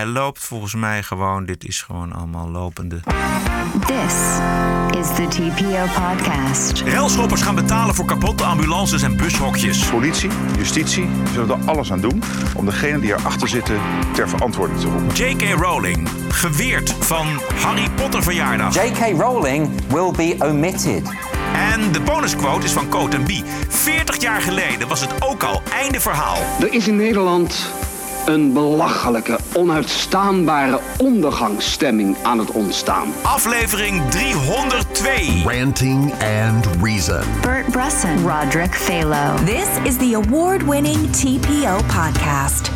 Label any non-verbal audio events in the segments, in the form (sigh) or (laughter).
hij loopt volgens mij gewoon. Dit is gewoon allemaal lopende. This is the TPO podcast. Relschoppers gaan betalen voor kapotte ambulances en bushokjes. Politie, justitie zullen er alles aan doen om degenen die erachter zitten ter verantwoording te roepen. J.K. Rowling, geweerd van Harry Potter verjaardag. J.K. Rowling will be omitted. En de bonusquote is van Coat B. 40 jaar geleden was het ook al einde verhaal. Er is in Nederland een belachelijke, onuitstaanbare ondergangsstemming aan het ontstaan. Aflevering 302. Ranting and Reason. Bert Bresson, Roderick Phalo. This is the award winning TPO podcast.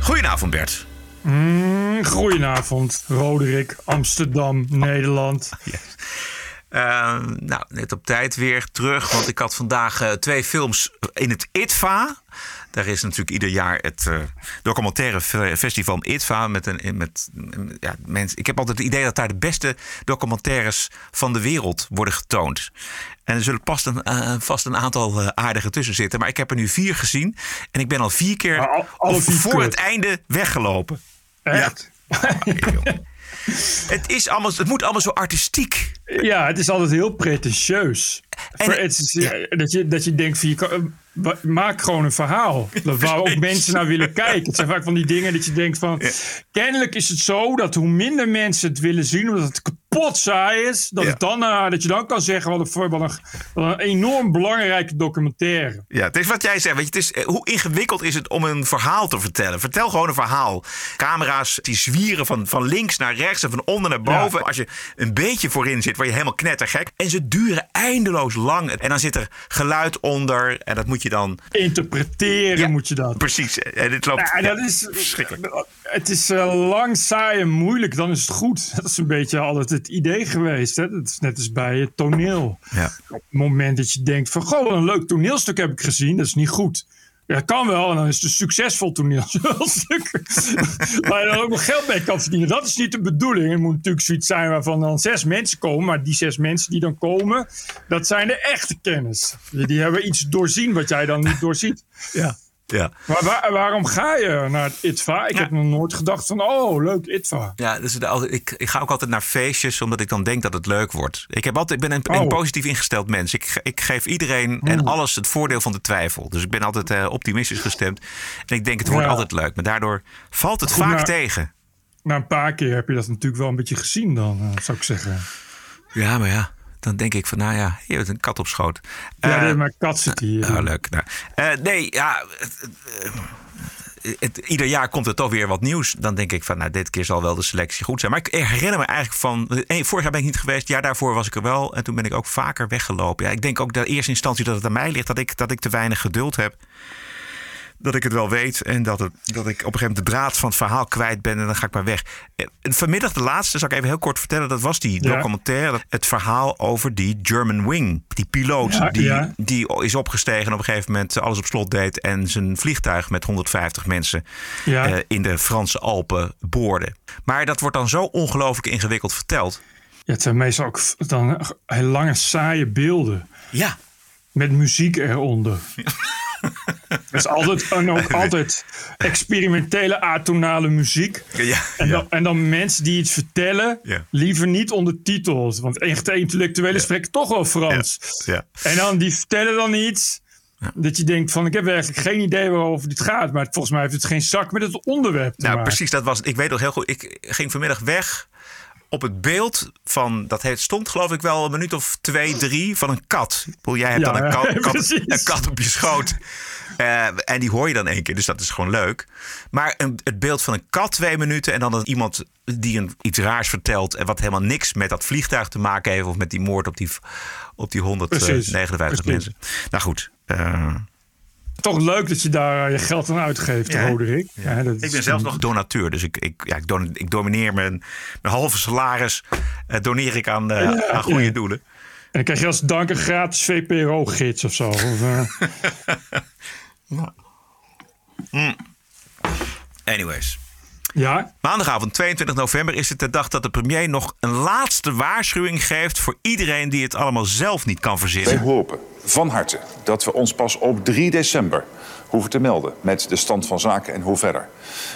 Goedenavond Bert. Mm, goedenavond, Roderick, Amsterdam, Nederland. (laughs) Uh, nou, net op tijd weer terug, want ik had vandaag uh, twee films in het ITVA. Daar is natuurlijk ieder jaar het uh, documentaire festival ITVA. Met een, met, ja, mensen. Ik heb altijd het idee dat daar de beste documentaires van de wereld worden getoond. En er zullen vast een, uh, vast een aantal uh, aardige tussen zitten. Maar ik heb er nu vier gezien. En ik ben al vier keer al, al vier voor kut. het einde weggelopen. Echt? Ja. (laughs) het, is allemaal, het moet allemaal zo artistiek. Ja, het is altijd heel pretentieus. En- het is, dat, je, dat je denkt, van, je kan, wa- maak gewoon een verhaal. (laughs) Waar ook mensen naar willen kijken. Het zijn vaak van die dingen dat je denkt van... Kennelijk is het zo dat hoe minder mensen het willen zien... omdat het kapot saai is... dat, Ja. het dan, eh, dat je dan kan zeggen... wat een, wat een, enorm belangrijke documentaire. Ja, het is wat jij zegt. Weet je, het is, eh, hoe ingewikkeld is het om een verhaal te vertellen? Vertel gewoon een verhaal. Camera's die zwieren van, van links naar rechts en van onder naar boven. Als je een beetje voorin zit, word je helemaal knettergek. En ze duren eindeloos lang. En dan zit er geluid onder. En dat moet je dan... Interpreteren Ja, moet je dat. Precies. En dit loopt... Ja, dat is, het is eh, lang, saai en moeilijk, dan is het goed. (laughs) Dat is een beetje altijd het idee geweest. Hè? Dat is net als bij het toneel. Ja. Op het moment dat je denkt van... Goh, een leuk toneelstuk heb ik gezien. Dat is niet goed. Ja, kan wel. En dan is het een succesvol toneelstuk. (laughs) waar je dan ook nog geld mee kan verdienen. Dat is niet de bedoeling. Het moet natuurlijk zoiets zijn waarvan dan zes mensen komen. Maar die zes mensen die dan komen... dat zijn de echte kennis. Die hebben iets doorzien wat jij dan niet doorziet. Ja. Ja. Maar waar- waarom ga je naar het ITVA? Ik Ja. heb nog nooit gedacht van, oh, leuk ITVA. Ja, dus de- ik, ik ga ook altijd naar feestjes omdat ik dan denk dat het leuk wordt. Ik, heb altijd, ik ben een, een Oh. positief ingesteld mens. Ik, ik geef iedereen en alles het voordeel van de twijfel. Dus ik ben altijd eh, optimistisch gestemd. En ik denk het wordt Ja. altijd leuk. Maar daardoor valt het Goed, vaak maar- tegen. Na een paar keer heb je dat natuurlijk wel een beetje gezien dan, eh, zou ik zeggen. Ja, maar ja. Dan denk ik van, nou ja, je hebt een kat op schoot. Ja, Eh, nee, mijn kat zit hier. Oh, leuk. Nou, eh, nee, ja. het- ieder jaar komt er toch weer wat nieuws. Dan denk ik van, nou, dit keer zal wel de selectie goed zijn. Maar ik herinner me eigenlijk van. eh, vorig jaar ben ik niet geweest. Jaar daarvoor was ik er wel. En toen ben ik ook vaker weggelopen. Ja, ik denk ook dat in eerste instantie dat het aan mij ligt. Dat ik, dat ik te weinig geduld heb. Dat ik het wel weet. En dat, het, dat ik op een gegeven moment de draad van het verhaal kwijt ben. En dan ga ik maar weg. Eh, Vanmiddag de laatste, zal ik even heel kort vertellen. Dat was die Ja. documentaire. Het verhaal over die German Wing. Die piloot Ja, die, ja. die is opgestegen en op een gegeven moment alles op slot deed. En zijn vliegtuig met 150 mensen eh, in de Franse Alpen boorde. Maar dat wordt dan zo ongelooflijk ingewikkeld verteld. Ja, het zijn meestal ook dan heel lange, saaie beelden. Ja. Met muziek eronder. (laughs) Dat is altijd, en ook (laughs) altijd experimentele atonale muziek. Ja, En, ja. dan, en dan mensen die iets vertellen, Ja. liever niet ondertiteld. Want echte intellectuelen spreken toch wel Frans. Ja. En dan die vertellen dan iets. Dat je denkt van ik heb eigenlijk geen idee waarover dit gaat. Maar volgens mij heeft het geen zak met het onderwerp te Nou, maken. precies, dat was het. Ik weet nog heel goed. Ik ging vanmiddag weg op het beeld van. Dat het stond, geloof ik, wel een minuut of twee, drie van een kat. Jij hebt Ja, dan een ja, kat, (laughs) kat- een kat op je schoot. Eh, en die hoor je dan één keer, dus dat is gewoon leuk. Maar een, het beeld van een kat twee minuten en dan een- iemand die een, iets raars vertelt. en wat helemaal niks met dat vliegtuig te maken heeft. of met die moord op die, op die 159 Precies. mensen. Nou goed. eh, Toch leuk dat je daar eh, je geld aan uitgeeft, Ja? Roderick. Ja, dat Ik ben zelfs nog donateur, dus ik, ik, ja, ik, don- ik domineer mijn, mijn halve salaris. eh, doneer ik aan, eh, aan goede doelen. En dan krijg je als dank een gratis VPRO-gids of zo. Of, eh, (laughs) Anyways. Ja, Maandagavond 22 november is het de dag dat de premier nog een laatste waarschuwing geeft voor iedereen die het allemaal zelf niet kan Wij verzinnen. hopen van harte dat we ons pas op 3 december hoeven te melden met de stand van zaken en hoe verder.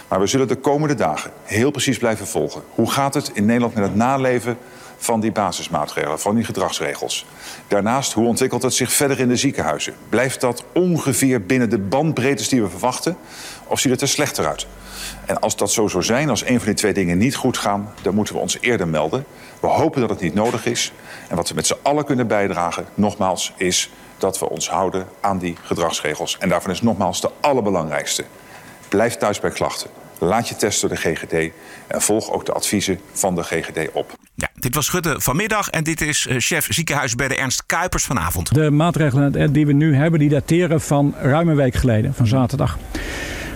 Maar we zullen de komende dagen heel precies blijven volgen. Hoe gaat het in Nederland met het naleven van die basismaatregelen, van die gedragsregels? Daarnaast, hoe ontwikkelt het zich verder in de ziekenhuizen? Blijft dat ongeveer binnen de bandbreedtes die we verwachten? Of ziet het er slechter uit? En als dat zo zou zijn, als een van die twee dingen niet goed gaan, dan moeten we ons eerder melden. We hopen dat het niet nodig is. En wat we met z'n allen kunnen bijdragen, nogmaals, is dat we ons houden aan die gedragsregels. En daarvan is nogmaals de allerbelangrijkste. Blijf thuis bij klachten. Laat je testen door de GGD en volg ook de adviezen van de GGD op. Ja, dit was Rutte vanmiddag en dit is eh, chef ziekenhuis bij de Ernst Kuipers vanavond. De maatregelen die we nu hebben, die dateren van ruim een week geleden, van zaterdag.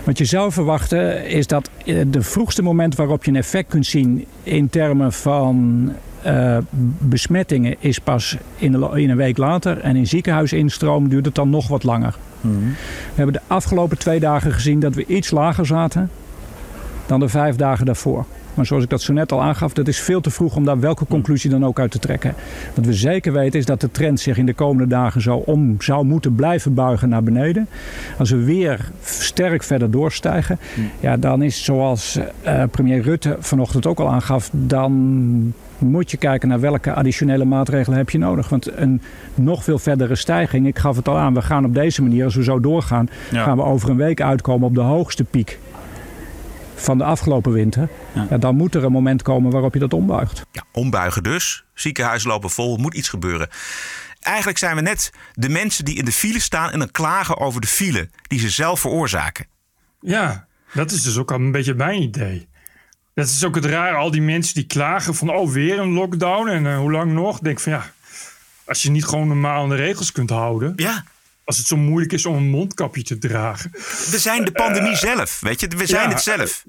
Wat je zou verwachten is dat eh, de vroegste moment waarop je een effect kunt zien in termen van uh, besmettingen is pas in, de, in, een week later. En in ziekenhuisinstroom duurt het dan nog wat langer. Mm -hmm. We hebben de afgelopen twee dagen gezien dat we iets lager zaten dan de vijf dagen daarvoor. Maar zoals ik dat zo net al aangaf, dat is veel te vroeg om daar welke conclusie dan ook uit te trekken. Wat we zeker weten is dat de trend zich in de komende dagen zo om zou moeten blijven buigen naar beneden. Als we weer sterk verder doorstijgen, ja, dan is zoals uh, premier Rutte vanochtend ook al aangaf, dan moet je kijken naar welke additionele maatregelen heb je nodig. Want een nog veel verdere stijging, ik gaf het al aan, we gaan op deze manier, als we zo doorgaan, ja. gaan we over een week uitkomen op de hoogste piek van de afgelopen winter. Ja. Ja, dan moet er een moment komen waarop je dat ombuigt. Ja, ombuigen dus. Ziekenhuizen lopen vol, moet iets gebeuren. Eigenlijk zijn we net de mensen die in de file staan en dan klagen over de file die ze zelf veroorzaken. Ja, dat is dus ook al een beetje mijn idee. Dat is ook het raar, al die mensen die klagen van oh weer een lockdown en uh, hoe lang nog? Denk van ja, als je niet gewoon normaal aan de regels kunt houden. Ja. Als het zo moeilijk is om een mondkapje te dragen. We zijn de pandemie uh, zelf, weet je. We zijn ja, het zelf.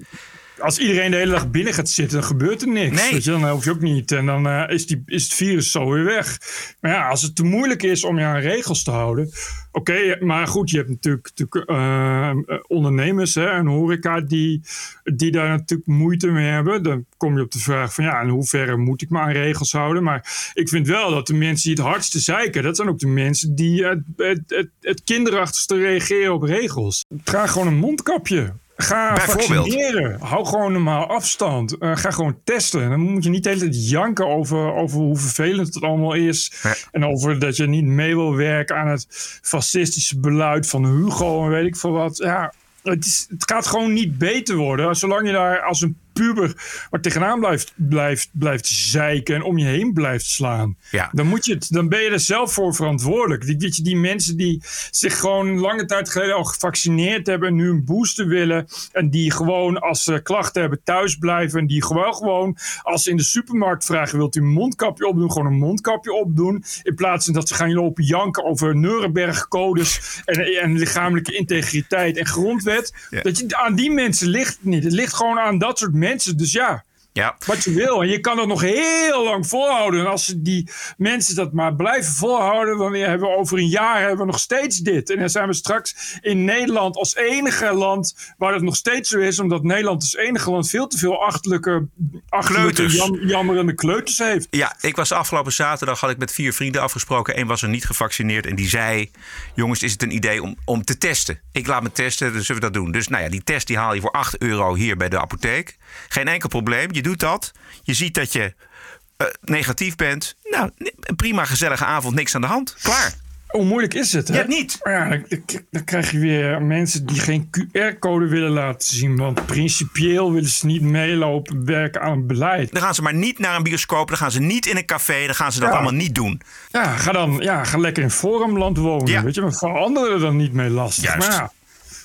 Als iedereen de hele dag binnen gaat zitten, dan gebeurt er niks. Nee. Weet je, dan hoef je ook niet. En dan uh, is, die, is het virus zo weer weg. Maar ja, als het te moeilijk is om je aan regels te houden. Oké, okay, maar goed, je hebt natuurlijk, natuurlijk uh, ondernemers hè, en horeca die, die daar natuurlijk moeite mee hebben. Dan kom je op de vraag van ja, in hoeverre moet ik me aan regels houden? Maar ik vind wel dat de mensen die het hardste zeiken, dat zijn ook de mensen die het, het, het, het kinderachtigste reageren op regels. Draag gewoon een mondkapje. Ga vaccineren. Hou gewoon normaal afstand. Uh, ga gewoon testen. Dan moet je niet de hele tijd janken over, over hoe vervelend het allemaal is. En over dat je niet mee wil werken aan het fascistische beleid van Hugo en weet ik veel wat. Ja, het, is, het gaat gewoon niet beter worden. Zolang je daar als een puber maar tegenaan blijft, blijft, blijft zeiken en om je heen blijft slaan. Ja. Dan, moet je het, dan ben je er zelf voor verantwoordelijk. Die, die, die mensen die zich gewoon lange tijd geleden al gevaccineerd hebben en nu een booster willen. En die gewoon als ze klachten hebben thuis blijven. En die gewoon gewoon als ze in de supermarkt vragen wilt u een mondkapje opdoen. Gewoon een mondkapje opdoen. In plaats van dat ze gaan lopen janken over Nuremberg-codes en, en lichamelijke integriteit en grondwet. Ja. Dat je, aan die mensen ligt het niet. Het ligt gewoon aan dat soort mensen. Dus ja, Ja. wat je wil. En je kan het nog heel lang volhouden. En als die mensen dat maar blijven volhouden, dan hebben we over een jaar hebben we nog steeds dit. En dan zijn we straks in Nederland als enige land waar het nog steeds zo is, omdat Nederland als enige land veel te veel achterlijke, achterlijke jam- jammerende kleuters heeft. Ja, ik was afgelopen zaterdag had ik met vier vrienden afgesproken. Eén was er niet gevaccineerd en die zei: Jongens, is het een idee om, om te testen? Ik laat me testen, dus zullen we dat doen. Dus nou ja, die test die haal je voor 8 euro hier bij de apotheek. Geen enkel probleem. Je doet dat. Je ziet dat je eh, negatief bent. Nou, prima gezellige avond, niks aan de hand. Klaar. Hoe moeilijk is het? Hè? Ja, niet. Maar ja, dan, dan krijg je weer mensen die geen QR-code willen laten zien. Want principieel willen ze niet meelopen werken aan het beleid. Dan gaan ze maar niet naar een bioscoop. Dan gaan ze niet in een café. Dan gaan ze dat Ja. allemaal niet doen. Ja, ga dan ja, ga lekker in Forumland wonen. Ja. Weet je, maar voor anderen er dan niet mee lastig. Juist. Maar ja,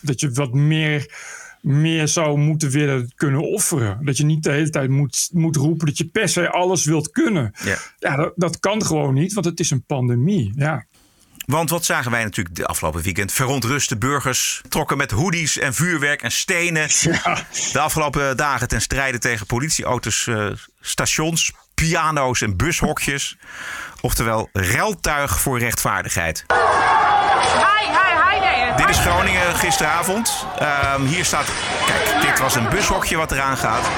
dat je wat meer, meer zou moeten willen kunnen offeren. Dat je niet de hele tijd moet, moet roepen dat je per se alles wilt kunnen. Ja. Ja, dat, dat kan gewoon niet, want het is een pandemie. Ja. Want wat zagen wij natuurlijk de afgelopen weekend? Verontruste burgers trokken met hoodies en vuurwerk en stenen. Ja. De afgelopen dagen ten strijde tegen politieauto's, eh, stations, piano's en bushokjes. Oftewel, reltuig voor rechtvaardigheid. Hi, hi. Dit is Groningen gisteravond. Ehm, hier staat, kijk, dit was een bushokje wat eraan gaat.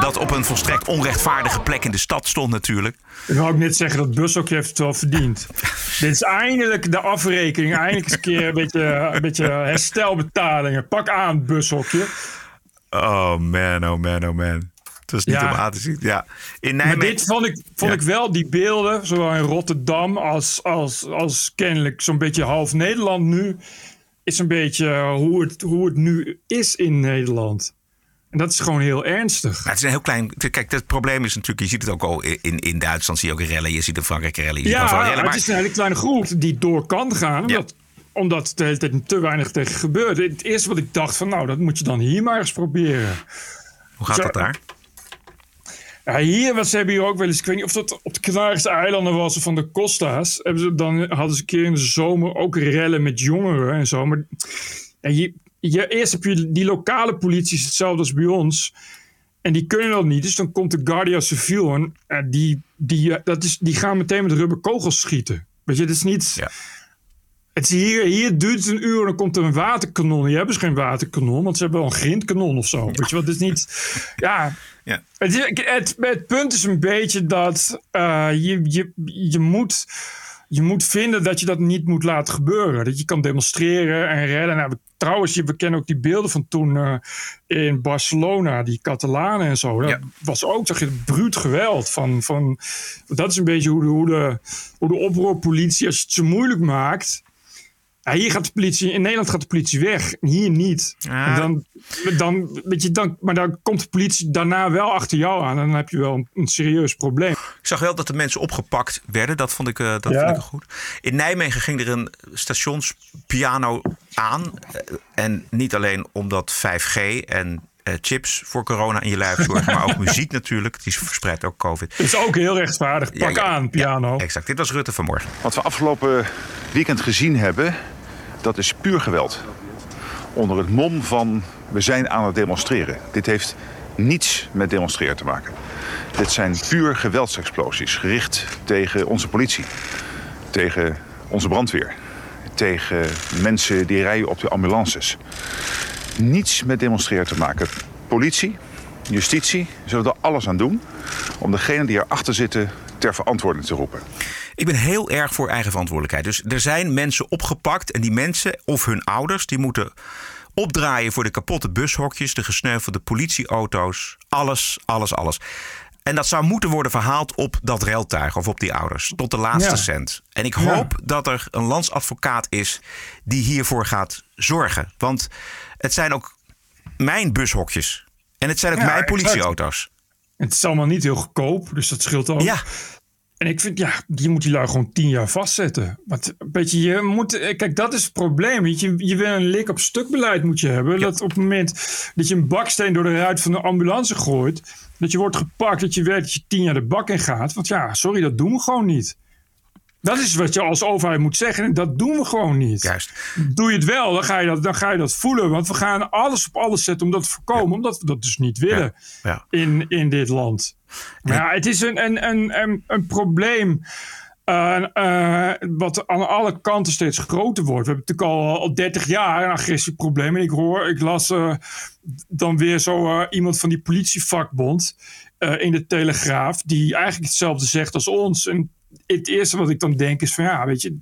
dat op een volstrekt onrechtvaardige plek in de stad stond natuurlijk. Ik wou ook net zeggen dat Bushokje heeft het wel verdiend. (laughs) Dit is eindelijk de afrekening. Eindelijk eens een keer een beetje, een beetje herstelbetalingen. Pak aan, Bushokje. Oh man, oh man, oh man. Het was niet Ja. om aan te zien. Ja. In Maar Nijmegen... dit vond ik, vond Ja. ik wel, die beelden, zowel in Rotterdam als, als, als kennelijk zo'n beetje half Nederland nu, is een beetje hoe het, hoe het nu is in Nederland. En dat is gewoon heel ernstig. Maar het is een heel klein. Kijk, het probleem is natuurlijk. Je ziet het ook al in, in Duitsland. Zie je ook rellen. Je ziet in Frankrijk rellen. Je ziet overal Ja, rellen. het Maar is een hele kleine groep die door kan gaan. Omdat, omdat de hele tijd te weinig tegen gebeurt. Het eerste wat ik dacht van, nou, dat moet je dan hier maar eens proberen. hoe gaat Zo- dat daar? Ja, hier, wat ze hebben hier ook wel eens, ik weet niet of dat op de Canarische eilanden was of van de Costa's. Hebben ze, dan hadden ze een keer in de zomer ook rellen met jongeren en zo. Maar ja, je, je, eerst heb je die lokale politie, hetzelfde als bij ons. En die kunnen dat niet. Dus dan komt de Guardia Civil en die, die, eh, dat is, die gaan meteen met rubberkogels schieten. Weet je, het is niet... Het is hier, hier duurt het een uur en dan komt er een waterkanon. Hier hebben ze geen waterkanon, want ze hebben wel een grindkanon of zo. Weet je wat? Het is niet... Ja, Ja. het, is- het, het punt is een beetje dat eh, je, je, je, moet, je moet vinden dat je dat niet moet laten gebeuren. Dat je kan demonstreren en redden. Nou, trouwens, je- we kennen ook die beelden van toen eh, in Barcelona, die Catalanen en zo. Dat Ja. was ook je, bruut geweld. Van, van, dat is een beetje hoe de, hoe, de, hoe de oproerpolitie, als je het zo moeilijk maakt. Ja, hier gaat de politie, in Nederland gaat de politie weg, hier niet. Ja. En dan, dan, weet je, dan, maar dan komt de politie daarna wel achter jou aan. En dan heb je wel een, een serieus probleem. Ik zag wel dat de mensen opgepakt werden. Dat vond ik, eh, dat Ja. vond ik goed. In Nijmegen ging er een stationspiano aan. Eh, En niet alleen omdat 5G en eh, chips voor corona in je lijf zorgen, maar ook (laughs) muziek natuurlijk. Die verspreidt ook COVID. Dat is ook heel rechtvaardig. Pak Ja, ja, aan, piano. Ja, exact. Dit was Rutte vanmorgen. Wat we afgelopen weekend gezien hebben, dat is puur geweld. Onder het mom van we zijn aan het demonstreren. Dit heeft niets met demonstreren te maken. Dit zijn puur geweldsexplosies gericht tegen onze politie, tegen onze brandweer, tegen mensen die rijden op de ambulances. Niets met demonstreren te maken. Politie, justitie zullen er alles aan doen om degenen die erachter zitten ter verantwoording te roepen. Ik ben heel erg voor eigen verantwoordelijkheid. Dus er zijn mensen opgepakt en die mensen of hun ouders die moeten opdraaien voor de kapotte bushokjes, de gesneuvelde politieauto's, alles, alles, alles. En dat zou moeten worden verhaald op dat reltuig of op die ouders, tot de laatste Ja. cent. En ik Ja. hoop dat er een landsadvocaat is die hiervoor gaat zorgen. Want het zijn ook mijn bushokjes. En het zijn ook Ja, mijn politieauto's. Het is allemaal niet heel goedkoop, dus dat scheelt ook. Ja, En ik vind, ja, je moet die lui gewoon tien jaar vastzetten. Want een beetje, je moet, eh, kijk, dat is het probleem. weet Je, je wil een lik op stuk beleid moet je hebben. Dat op het moment dat je een baksteen door de ruit van de ambulance gooit, dat je wordt gepakt, dat je weet dat je tien jaar de bak in gaat. Want ja, sorry, dat doen we gewoon niet. Dat is wat je als overheid moet zeggen. En dat doen we gewoon niet. juist. Doe je het wel, dan ga je dat, dan ga je dat voelen. Want we gaan alles op alles zetten om dat te voorkomen. Omdat we dat dus niet willen Ja. in, in dit land. Maar ja, het is een, een, een, een, een probleem. eh, eh, wat aan alle kanten steeds groter wordt. We hebben natuurlijk al, al 30 jaar een agressieprobleem. En ik hoor, ik las eh, dan weer zo iemand van die politievakbond in de Telegraaf, die eigenlijk hetzelfde zegt als ons. En het eerste wat ik dan denk is van ja, weet je,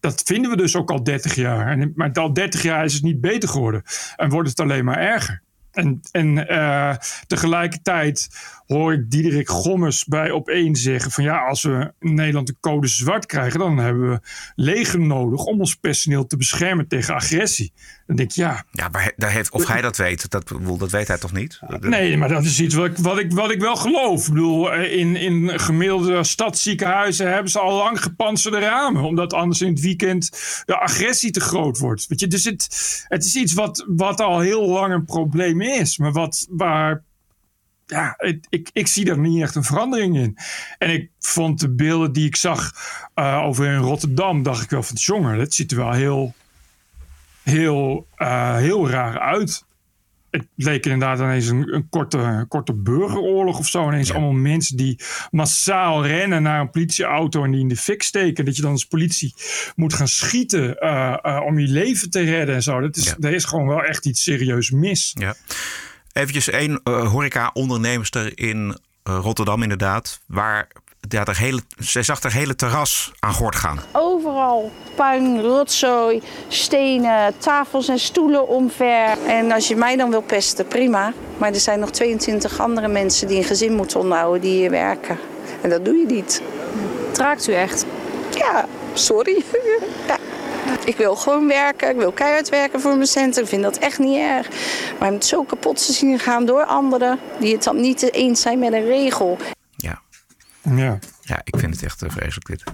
dat vinden we dus ook al 30 jaar. En, maar al 30 jaar is het niet beter geworden. En wordt het alleen maar erger. En, en eh, tegelijkertijd hoor ik Diederik Gommers bij op één zeggen van ja, als we Nederland de code zwart krijgen, dan hebben we leger nodig om ons personeel te beschermen tegen agressie. Dan denk ik ja, Ja, maar daar heeft, of hij dat weet, dat, dat weet hij toch niet? Nee, maar dat is iets wat ik, wat ik, wat ik wel geloof. Ik bedoel, eh, in, in gemiddelde stadsziekenhuizen hebben ze al lang gepantserde ramen. Omdat anders in het weekend de agressie te groot wordt. Weet je? Dus het, het is iets wat, wat al heel lang een probleem is. Maar wat, waar, ja, ik, ik zie daar niet echt een verandering in. En ik vond de beelden die ik zag eh, over in Rotterdam, dacht ik wel van jongen, dat ziet er wel heel, heel, eh, heel raar uit het leek inderdaad ineens een, een korte, korte burgeroorlog of zo. Ineens allemaal mensen die massaal rennen naar een politieauto en die in de fik steken. Dat je dan als politie moet gaan schieten eh, eh, om je leven te redden en zo. Dat is, Ja. Er is gewoon wel echt iets serieus mis. Ja. Eventjes één horeca-onderneemster in Rotterdam inderdaad. Waar ja, er hele, zij zag er hele terras aan gort gaan. Overal puin, rotzooi, stenen, tafels en stoelen omver. En als je mij dan wil pesten, prima. Maar er zijn nog 22 andere mensen die een gezin moeten onderhouden die hier werken. En dat doe je niet. Het raakt u echt? Ja, sorry. (laughs) ja. Ik wil gewoon werken, ik wil keihard werken voor mijn centen. Ik vind dat echt niet erg. Maar om het zo kapot te zien gaan door anderen die het dan niet eens zijn met een regel. Ja. Ja. Ik vind het echt eh, vreselijk dit.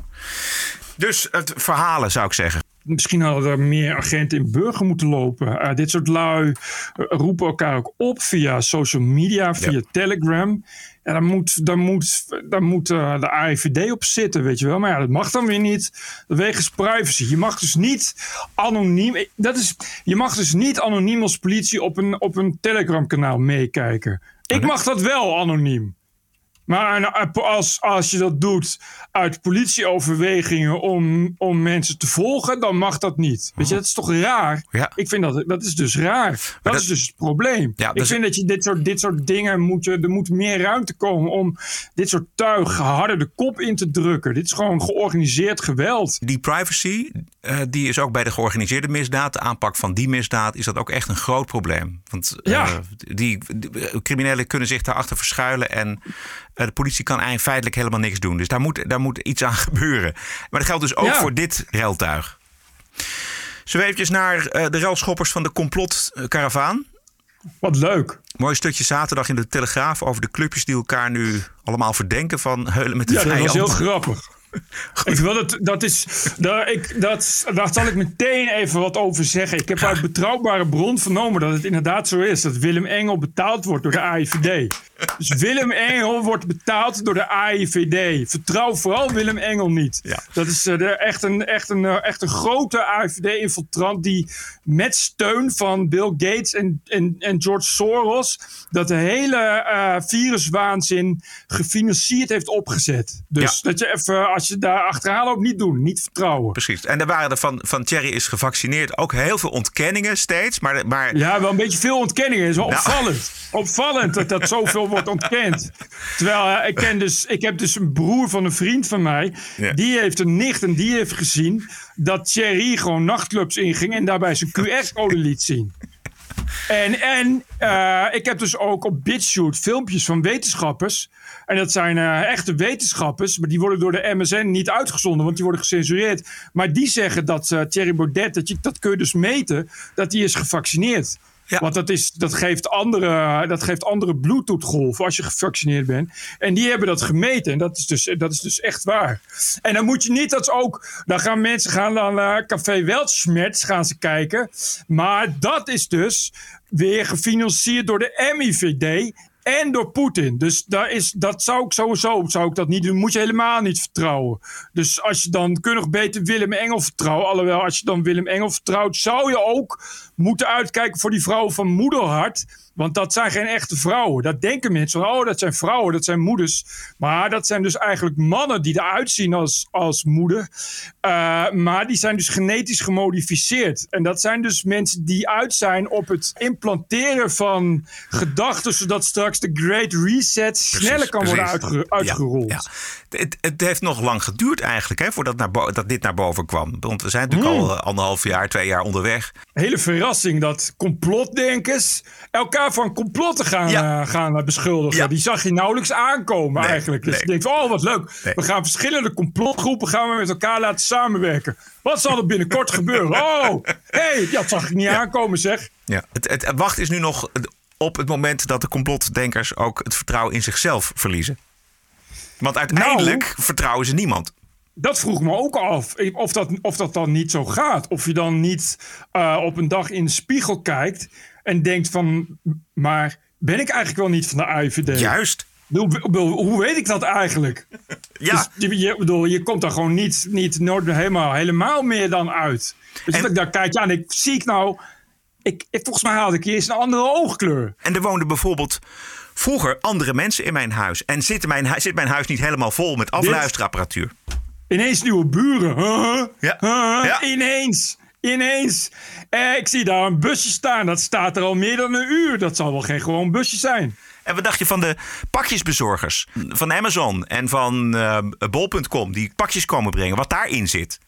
Dus het verhalen zou ik zeggen. Misschien hadden er meer agenten in burger moeten lopen. Eh, dit soort lui eh, roepen elkaar ook op via social media, via Ja. Telegram. En daar moet, daar moet, daar moet de AIVD op zitten, weet je wel. Maar ja, dat mag dan weer niet. Wegens privacy. Je mag dus niet anoniem. Dat is, je mag dus niet anoniem als politie op een, op een Telegram-kanaal meekijken. Ik mag dat wel anoniem. Maar eh, als, als je dat doet uit politieoverwegingen om, om mensen te volgen, dan mag dat niet. Weet je, dat is toch raar? Ja. Ik vind dat, dat is dus raar. Dat, dat- is dus het probleem. Ja, ik dus- vind dat je dit soort, dit soort dingen moet er moet meer ruimte komen om dit soort tuig harder de kop in te drukken. Dit is gewoon georganiseerd geweld. Die privacy, eh, die is ook bij de georganiseerde misdaad. De aanpak van die misdaad is dat ook echt een groot probleem. Want eh, Ja. die, die criminelen kunnen zich daarachter verschuilen. En de politie kan eigenlijk feitelijk helemaal niks doen. Dus daar moet, daar moet iets aan (laughs) gebeuren. Maar dat geldt dus ook Ja. voor dit reltuig. Zullen we eventjes naar eh, de relschoppers van de complotkaravaan? Wat leuk. Mooi stukje zaterdag in de Telegraaf over de clubjes die elkaar nu allemaal verdenken van heulen met de Ja, dat was heel grappig. (laughs) Ik wil dat, dat is, daar, ik, dat, daar zal ik meteen even wat over zeggen. Ik heb uit betrouwbare bron vernomen dat het inderdaad zo is. Dat Willem Engel betaald wordt door de AIVD. Dus Willem Engel wordt betaald door de AIVD. Vertrouw vooral Willem Engel niet. Ja. Dat is eh, echt, een, echt, een, eh, echt een grote AIVD-infiltrant die met steun van Bill Gates en, en, en George Soros dat de hele eh, viruswaanzin gefinancierd heeft opgezet. Dus Ja. dat je even, als je daar achteraan loopt, niet doen. Niet vertrouwen. Precies. En er waren er van, van Thierry is gevaccineerd ook heel veel ontkenningen steeds. Maar, maar Ja, wel een beetje veel ontkenningen. is wel Nou. opvallend. (laughs) Opvallend dat dat zoveel wordt ontkend. Terwijl ik, ken dus, ik heb dus een broer van een vriend van mij. Ja. Die heeft een nicht en die heeft gezien dat Thierry gewoon nachtclubs inging en daarbij zijn QR-code liet zien. En, en eh, ik heb dus ook op BitChute filmpjes van wetenschappers. En dat zijn eh, echte wetenschappers. Maar die worden door de MSN niet uitgezonden, want die worden gecensureerd. Maar die zeggen dat eh, Thierry Baudet, dat, je, dat kun je dus meten, dat die is gevaccineerd. Want dat, is, dat, geeft andere, dat geeft andere Bluetooth-golven als je gevaccineerd bent. En die hebben dat gemeten. En dat is dus, dat is dus echt waar. En dan moet je niet dat ze ook. Dan gaan mensen gaan naar Café Weltschmerz gaan ze kijken. Maar dat is dus weer gefinancierd door de MIVD. En door Poetin. Dus daar is, dat zou ik sowieso zou ik dat niet doen. Moet je helemaal niet vertrouwen. Dus als je dan kun nog beter Willem Engel vertrouwen. Alhoewel, als je dan Willem Engel vertrouwt, zou je ook moeten uitkijken voor die vrouwen van moederhart. Want dat zijn geen echte vrouwen. Dat denken mensen oh, dat zijn vrouwen, dat zijn moeders. Maar dat zijn dus eigenlijk mannen die eruit zien als, als moeder. Uh, maar die zijn dus genetisch gemodificeerd. En dat zijn dus mensen die uit zijn op het implanteren van gedachten, zodat straks de Great Reset sneller kan worden uitge- uitgerold. Ja, ja. Het, het heeft nog lang geduurd eigenlijk hè, voordat naar dat dit naar boven kwam. Want we zijn natuurlijk Hmm. al eh, anderhalf jaar, twee jaar onderweg. Hele verrassing dat complotdenkers elkaar van complotten gaan, Ja. eh, gaan eh, beschuldigen. Ja. Die zag je nauwelijks aankomen Nee, eigenlijk. Dus nee. je denkt, oh wat leuk. Nee. We gaan verschillende complotgroepen gaan we met elkaar laten samenwerken. Wat zal er binnenkort (laughs) gebeuren? Oh, hé, hey, dat zag ik niet aankomen zeg. Ja. Het, het, het wacht is nu nog op het moment dat de complotdenkers ook het vertrouwen in zichzelf verliezen. Want uiteindelijk Nou. vertrouwen ze niemand. Dat vroeg me ook af. Of dat, of dat dan niet zo gaat. Of je dan niet eh, op een dag in de spiegel kijkt en denkt van... Maar ben ik eigenlijk wel niet van de AIVD? Juist. Hoe, weet ik dat eigenlijk? (laughs) Ja. Dus je, bedoel, je komt daar gewoon niet, niet nooit helemaal, helemaal meer dan uit. Dus En- ik daar kijk je aan ik zie ik nou... Ik, ik, volgens mij had ik eerst een andere oogkleur. En er woonden bijvoorbeeld vroeger andere mensen in mijn huis. En zit mijn, zit mijn huis niet helemaal vol met afluisterapparatuur? Ineens nieuwe buren. Huh? Ja. Huh? Ja. Ineens. Ineens. Eh, ik zie daar een busje staan. Dat staat er al meer dan een uur. Dat zal wel geen gewoon busje zijn. En wat dacht je van de pakjesbezorgers van Amazon en van uh, bol.com die pakjes komen brengen, wat daarin zit?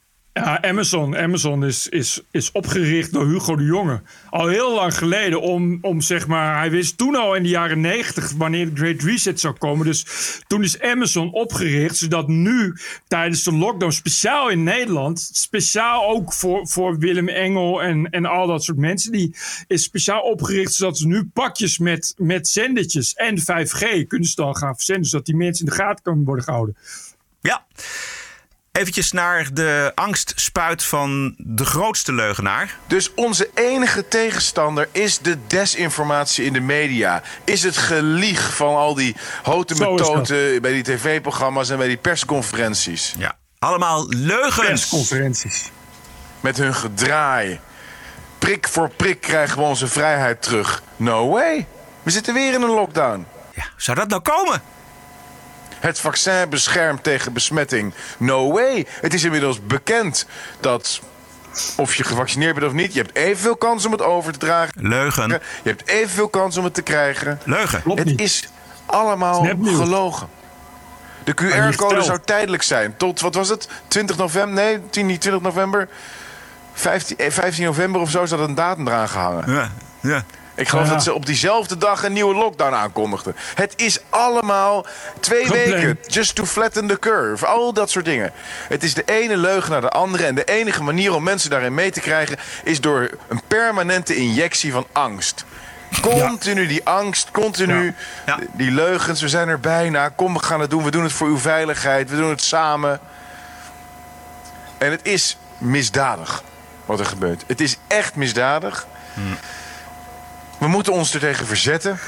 Ja, Amazon, Amazon is, is, is opgericht door Hugo de Jonge. Al heel lang geleden om, om zeg maar... Hij wist toen al in de jaren negentig wanneer de Great Reset zou komen. Dus toen is Amazon opgericht. Zodat nu tijdens de lockdown, speciaal in Nederland... speciaal ook voor, voor Willem Engel en, en al dat soort mensen... die is speciaal opgericht zodat ze nu pakjes met, met zendertjes en 5G... kunnen ze dan gaan verzenden. Zodat die mensen in de gaten kunnen worden gehouden. Ja. Eventjes naar de angstspuit van de grootste leugenaar. Dus onze enige tegenstander is de desinformatie in de media. Is het gelieg van al die houten methoden bij die tv-programma's en bij die persconferenties. Ja, allemaal leugens. Persconferenties. Met hun gedraai. Prik voor prik krijgen we onze vrijheid terug. No way. We zitten weer in een lockdown. Ja, zou dat nou komen? Het vaccin beschermt tegen besmetting. No way. Het is inmiddels bekend dat of je gevaccineerd bent of niet, je hebt evenveel kans om het over te dragen. Leugen. Je hebt evenveel kans om het te krijgen. Leugen. het is allemaal gelogen. De QR-code zou tijdelijk zijn. Tot, wat was het? 20 november? Nee, 10, niet 20 november. 15, 15 november of zo zat een datum eraan gehangen. Ja, ja. Ik geloof dat ze op diezelfde dag een nieuwe lockdown aankondigden. Het is allemaal twee weken. Just to flatten the curve. Al dat soort dingen. Het is de ene leugen naar de andere. En de enige manier om mensen daarin mee te krijgen... is door een permanente injectie van angst. Continu die angst, continu die leugens. We zijn er bijna. Kom, we gaan het doen. We doen het voor uw veiligheid. We doen het samen. En het is misdadig wat er gebeurt. Het is echt misdadig. Hmm. We moeten ons er tegen verzetten.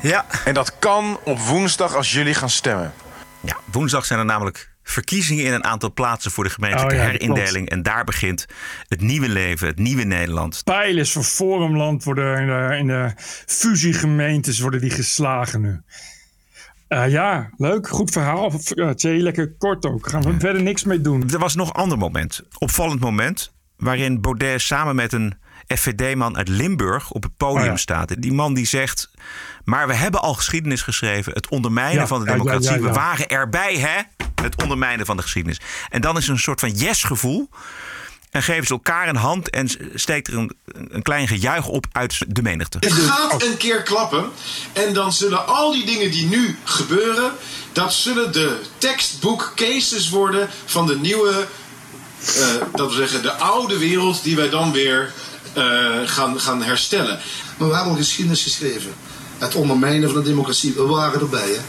Ja. En dat kan op woensdag als jullie gaan stemmen. Ja, woensdag zijn er namelijk verkiezingen in een aantal plaatsen voor de gemeentelijke oh herindeling. En daar begint het nieuwe leven, het nieuwe Nederland. Pijl is voor Forumland worden in de, in de fusiegemeentes worden die geslagen nu. Uh, ja, leuk. Goed verhaal. Uh, lekker kort ook. Gaan we verder niks mee doen. Er was nog een ander moment. Opvallend moment. Waarin Baudet samen met een FVD-man uit Limburg op het podium oh staat. Die man die zegt, maar we hebben al geschiedenis geschreven. Het ondermijnen van de democratie. we waren erbij, hè? Het ondermijnen van de geschiedenis. En dan is er een soort van yes-gevoel. En geven ze elkaar een hand en steekt er een, een klein gejuich op uit de menigte. Het gaat een keer klappen. En dan zullen al die dingen die nu gebeuren... dat zullen de textbook cases worden van de nieuwe... Uh, dat we zeggen, de oude wereld die wij dan weer gaan, gaan herstellen. Maar we hebben geschiedenis geschreven. Het ondermijnen van de democratie. We waren erbij, hè?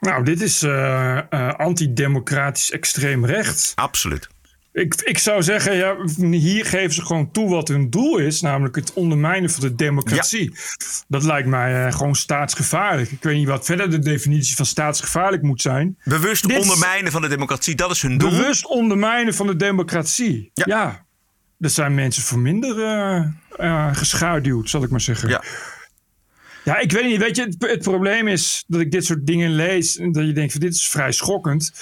Nou, dit is uh, uh, antidemocratisch extreem rechts. Absoluut. Ik, ik zou zeggen, ja, hier geven ze gewoon toe wat hun doel is, namelijk het ondermijnen van de democratie. Dat lijkt mij uh, gewoon staatsgevaarlijk. Ik weet niet wat verder de definitie van staatsgevaarlijk moet zijn. Bewust ondermijnen van de democratie, dat is hun doel. Bewust ondermijnen van de democratie. Ja. ja. Er zijn mensen voor minder uh, geschaduwd, zal ik maar zeggen. Ja. Ja, ik weet niet. Weet je, het, het, probleem is dat ik dit soort dingen lees en dat je denkt van dit is vrij schokkend.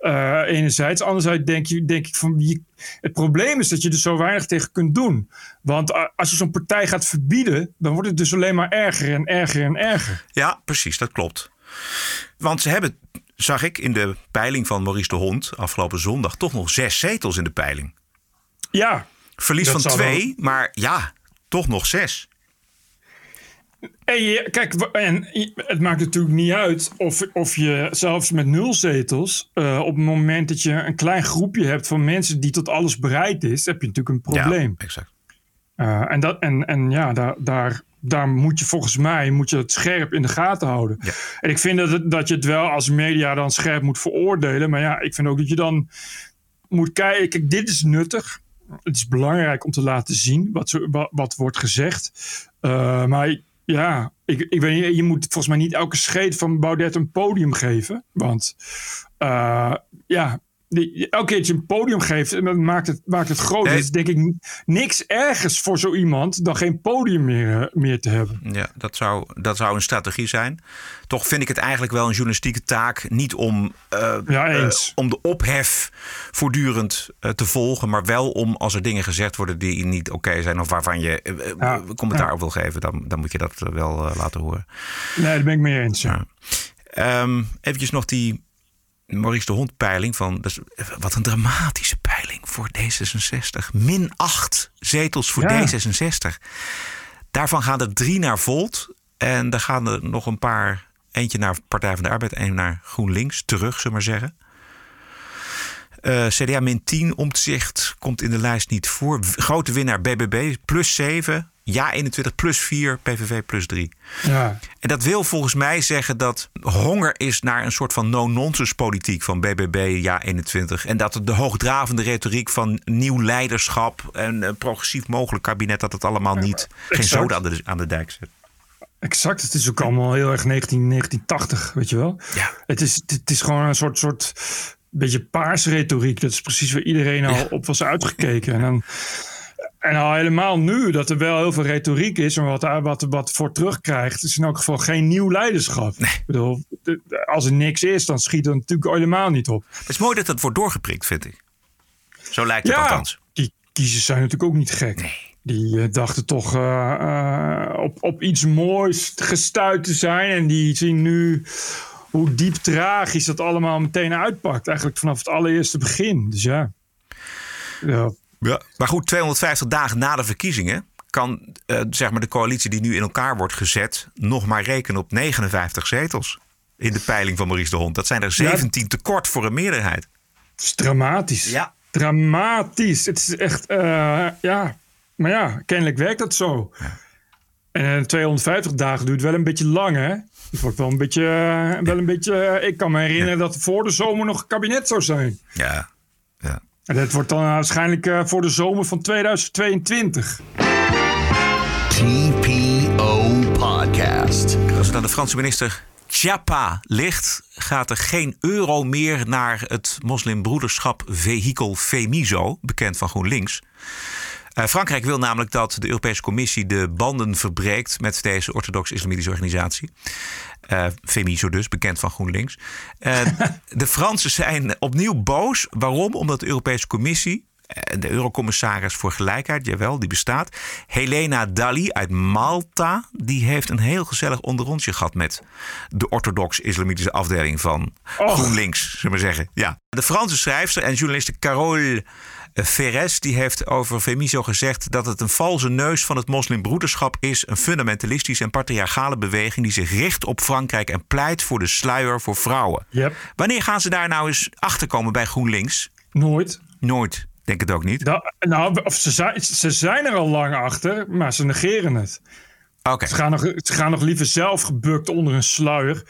Uh, enerzijds. Anderzijds denk, je, denk ik van. Je, het probleem is dat je er zo weinig tegen kunt doen. Want als je zo'n partij gaat verbieden. dan wordt het dus alleen maar erger en erger en erger. Ja, precies, dat klopt. Want ze hebben, zag ik in de peiling van Maurice de Hond. afgelopen zondag. toch nog zes zetels in de peiling. Ja. Verlies van twee, maar ja, toch nog zes. En kijk, en het maakt natuurlijk niet uit of, of je zelfs met nul zetels, uh, op het moment dat je een klein groepje hebt van mensen die tot alles bereid is, heb je natuurlijk een probleem. Ja, exact. Uh, en, dat, en, en ja, daar, daar, daar moet je volgens mij moet je het scherp in de gaten houden. Ja. En ik vind dat, dat je het wel als media dan scherp moet veroordelen. Maar ja, ik vind ook dat je dan moet kijken. Kijk, dit is nuttig. Het is belangrijk om te laten zien wat, wat, wat wordt gezegd. Uh, maar ja, ik, ik weet je moet volgens mij niet elke scheet van Baudet een podium geven. Want uh, ja, die elke keertje een podium geeft en dat maakt het, maakt het groot. Nee. Het is denk ik niks ergers voor zo iemand dan geen podium meer, eh, meer te hebben. Ja, dat zou, dat zou een strategie zijn. Toch vind ik het eigenlijk wel een journalistieke taak. Niet om, eh, Ja, eh, eens. om de ophef voortdurend eh, te volgen. Maar wel om als er dingen gezegd worden die niet oké zijn. Of waarvan je eh, eh, Ja, commentaar ja. op wil geven. Dan, dan moet je dat eh, wel eh, laten horen. Nee, daar ben ik mee eens. Ja. Ehm eventjes nog die Maurice de Hond peiling. Van, wat een dramatische peiling voor D66. Min 8 zetels voor Ja. D66. Daarvan gaan er drie naar Volt. En daar gaan er nog een paar. Eentje naar Partij van de Arbeid, één naar GroenLinks. Terug, zullen we maar zeggen. Eh, CDA min 10, Omtzigt komt in de lijst niet voor. Grote winnaar BBB, plus 7. Ja 21, plus 4. PVV, plus 3. Ja. En dat wil volgens mij zeggen dat honger is naar een soort van no-nonsense politiek van BBB, ja 21. En dat de hoogdravende retoriek van nieuw leiderschap en een progressief mogelijk kabinet, dat het allemaal niet, geen zoden aan de, aan de dijk zet. Exact, het is ook allemaal heel erg 19, 1980, weet je wel. Ja. Het, is, het is gewoon een soort, soort beetje paarse retoriek. Dat is precies waar iedereen al op was uitgekeken. En, dan, en al helemaal nu dat er wel heel veel retoriek is... en wat, wat, wat voor terugkrijgt... is in elk geval geen nieuw leiderschap. Ik bedoel, als er niks is, dan schiet het natuurlijk helemaal niet op. Het is mooi dat het wordt doorgeprikt, vind ik. Zo lijkt het Ja, althans. die kiezers zijn natuurlijk ook niet gek. Die eh, dachten toch eh, eh, op, op iets moois gestuurd te zijn. En die zien nu hoe diep tragisch dat allemaal meteen uitpakt. Eigenlijk vanaf het allereerste begin. Dus ja. ja. Ja. Maar goed, 250 dagen na de verkiezingen kan eh, zeg maar de coalitie die nu in elkaar wordt gezet nog maar rekenen op 59 zetels in de peiling van Maurice de Hond. Dat zijn er 17 tekort voor een meerderheid. Het is dramatisch. Ja. Dramatisch. Het is echt, eh, ja. Maar ja, kennelijk werkt dat zo. En eh, 250 dagen duurt wel een beetje lang, hè? Het wordt wel een beetje, eh, wel een beetje eh, ik kan me herinneren dat er voor de zomer nog een kabinet zou zijn. Ja. ja. En dat wordt dan waarschijnlijk eh, voor de zomer van 2022. TPO Podcast. Als het aan de Franse minister Chiappa ligt, gaat er geen euro meer naar het moslimbroederschap vehikel Femiso, bekend van GroenLinks. Eh, Frankrijk wil namelijk dat de Europese Commissie de banden verbreekt met deze orthodox-islamitische organisatie. Eh Femiso dus, bekend van GroenLinks. Eh, (laughs) de Fransen zijn opnieuw boos. Waarom? Omdat de Europese Commissie, de Eurocommissaris voor Gelijkheid, jawel, die bestaat. Helena Dali uit Malta, die heeft een heel gezellig onderrondje gehad met de orthodox-islamitische afdeling van GroenLinks, zullen we zeggen. Ja. De Franse schrijfster en journaliste Carole Ferres die heeft over Femiso gezegd dat het een valse neus van het moslimbroederschap is. Een fundamentalistische en patriarchale beweging die zich richt op Frankrijk en pleit voor de sluier voor vrouwen. Yep. Wanneer gaan ze daar nou eens achter komen bij GroenLinks? Nooit. Nooit, denk het ook niet. Da- nou, of ze, zijn, ze zijn er al lang achter, maar ze negeren het. Ze, gaan nog, ze gaan nog liever zelf gebukt onder een sluier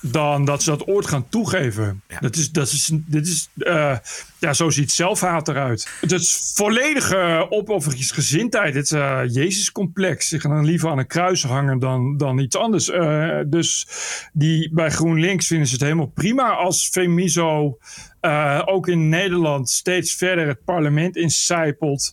dan dat ze dat ooit gaan toegeven. Dat is, dat is, dit is, eh, ja, zo ziet zelfhaat eruit. Het is volledige opofferingsgezindheid. Het is eh, Jezus-complex. Ze gaan dan liever aan een kruis hangen dan, dan iets anders. Eh, dus die, bij GroenLinks vinden ze het helemaal prima als Femiso ook in Nederland steeds verder het parlement incijpelt.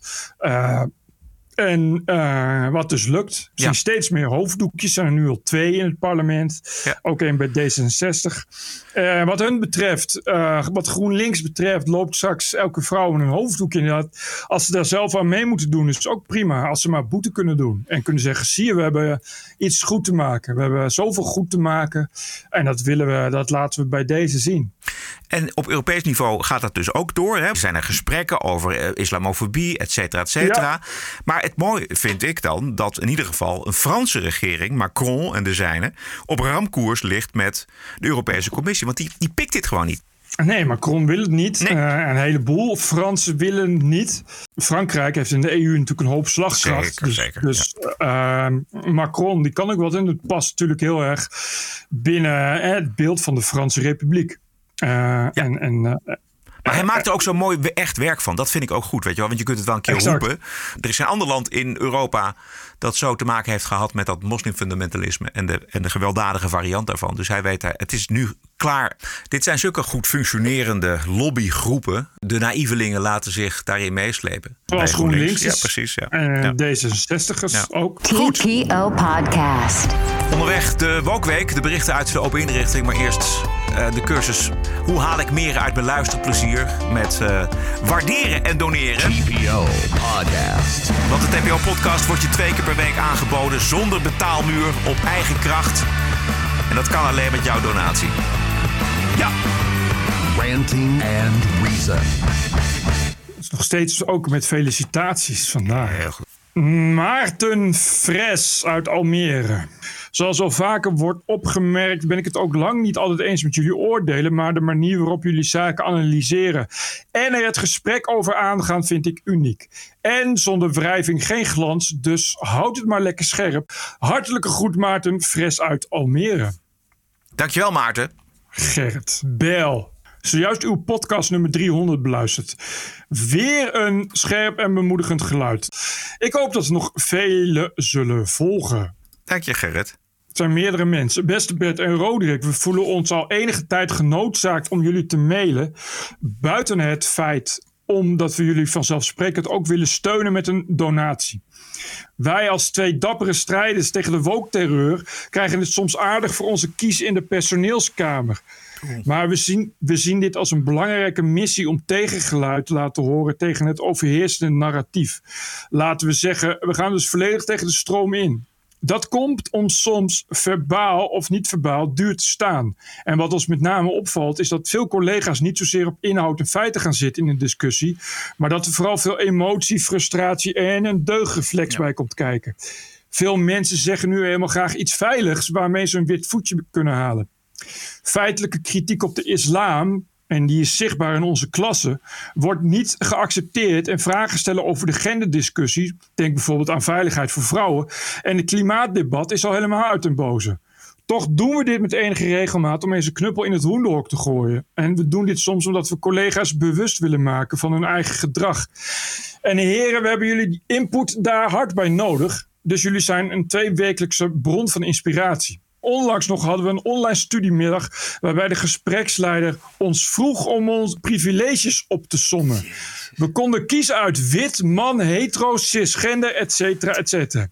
En eh, wat dus lukt. Er zijn steeds meer hoofddoekjes. Er zijn er nu al twee in het parlement. Ook één bij D66. Eh, wat hun betreft, eh, wat GroenLinks betreft, loopt straks elke vrouw in een hoofddoek. Inderdaad. Als ze daar zelf aan mee moeten doen, is het ook prima. Als ze maar boete kunnen doen. En kunnen zeggen, zie je, we hebben iets goed te maken. We hebben zoveel goed te maken. En dat willen we, dat laten we bij deze zien. En op Europees niveau gaat dat dus ook door. Hè? Er zijn er gesprekken over eh, islamofobie, et cetera, et cetera. Ja. Maar het mooie vind ik dan dat in ieder geval een Franse regering, Macron en de zijne, op ramkoers ligt met de Europese Commissie. Want die, die pikt dit gewoon niet. Nee, Macron wil het niet. Eh, een heleboel Fransen willen het niet. Frankrijk heeft in de EU natuurlijk een hoop slagkracht. Zeker, dus zeker, dus eh, Macron, die kan ook wat in. Het past natuurlijk heel erg binnen eh, het beeld van de Franse Republiek. Eh, En, en, eh, Maar hij maakt er ook zo mooi echt werk van. Dat vind ik ook goed, weet je wel. Want je kunt het wel een keer Exact. roepen. Er is een ander land in Europa dat zo te maken heeft gehad met dat moslimfundamentalisme en de, en de gewelddadige variant daarvan. Dus hij weet, hij- het is nu klaar. Dit zijn zulke goed functionerende lobbygroepen. De naïvelingen laten zich daarin meeslepen. Zoals GroenLinks. Ja, precies. Ja. En Ja. D66'ers Ja. ook. TPO Podcast. Onderweg de Wokweek, de berichten uit de open inrichting. Maar eerst eh, de cursus Hoe haal ik meer uit mijn luisterplezier? Met eh, waarderen en doneren. TPO Podcast. Want de TPO-podcast wordt je twee keer per week aangeboden zonder betaalmuur op eigen kracht. En dat kan alleen met jouw donatie. Ja, Ranting and Reason. Het is nog steeds ook met felicitaties vandaag. heel goed. Maarten Fres uit Almere. Zoals al vaker wordt opgemerkt, ben ik het ook lang niet altijd eens met jullie oordelen, maar de manier waarop jullie zaken analyseren en er het gesprek over aangaan vind ik uniek. En zonder wrijving geen glans, dus houd het maar lekker scherp. Hartelijke groet Maarten Fres uit Almere. Dankjewel Maarten. Gerrit Bel. Zojuist uw podcast nummer 300 beluisterd. Weer een scherp en bemoedigend geluid. Ik hoop dat er nog vele zullen volgen. Dank je Gerrit. Het zijn meerdere mensen. Beste Bert en Roderick, we voelen ons al enige tijd genoodzaakt om jullie te mailen. Buiten het feit omdat we jullie vanzelfsprekend ook willen steunen met een donatie. Wij als twee dappere strijders tegen de wookterreur krijgen het soms aardig voor onze kies in de personeelskamer. Maar we zien, we zien dit als een belangrijke missie om tegengeluid te laten horen tegen het overheersende narratief. Laten we zeggen, we gaan dus volledig tegen de stroom in. Dat komt om soms verbaal of niet verbaal duur te staan. En wat ons met name opvalt is dat veel collega's niet zozeer op inhoud en feiten gaan zitten in een discussie, maar dat er vooral veel emotie, frustratie en een deugdreflex bij komt kijken. Veel mensen zeggen nu helemaal graag iets veiligs waarmee ze een wit voetje kunnen halen. Feitelijke kritiek op de islam, en die is zichtbaar in onze klasse, wordt niet geaccepteerd. En vragen stellen over de genderdiscussie, denk bijvoorbeeld aan veiligheid voor vrouwen, en het klimaatdebat is al helemaal uit den boze. Toch doen we dit met enige regelmaat om eens een knuppel in het hoenderhok te gooien. En we doen dit soms omdat we collega's bewust willen maken van hun eigen gedrag. En heren, we hebben jullie input daar hard bij nodig. Dus jullie zijn een tweewekelijkse bron van inspiratie. Onlangs nog hadden we een online studiemiddag waarbij de gespreksleider ons vroeg om onze privileges op te sommen. We konden kiezen uit wit, man, hetero, cisgender, et cetera, et.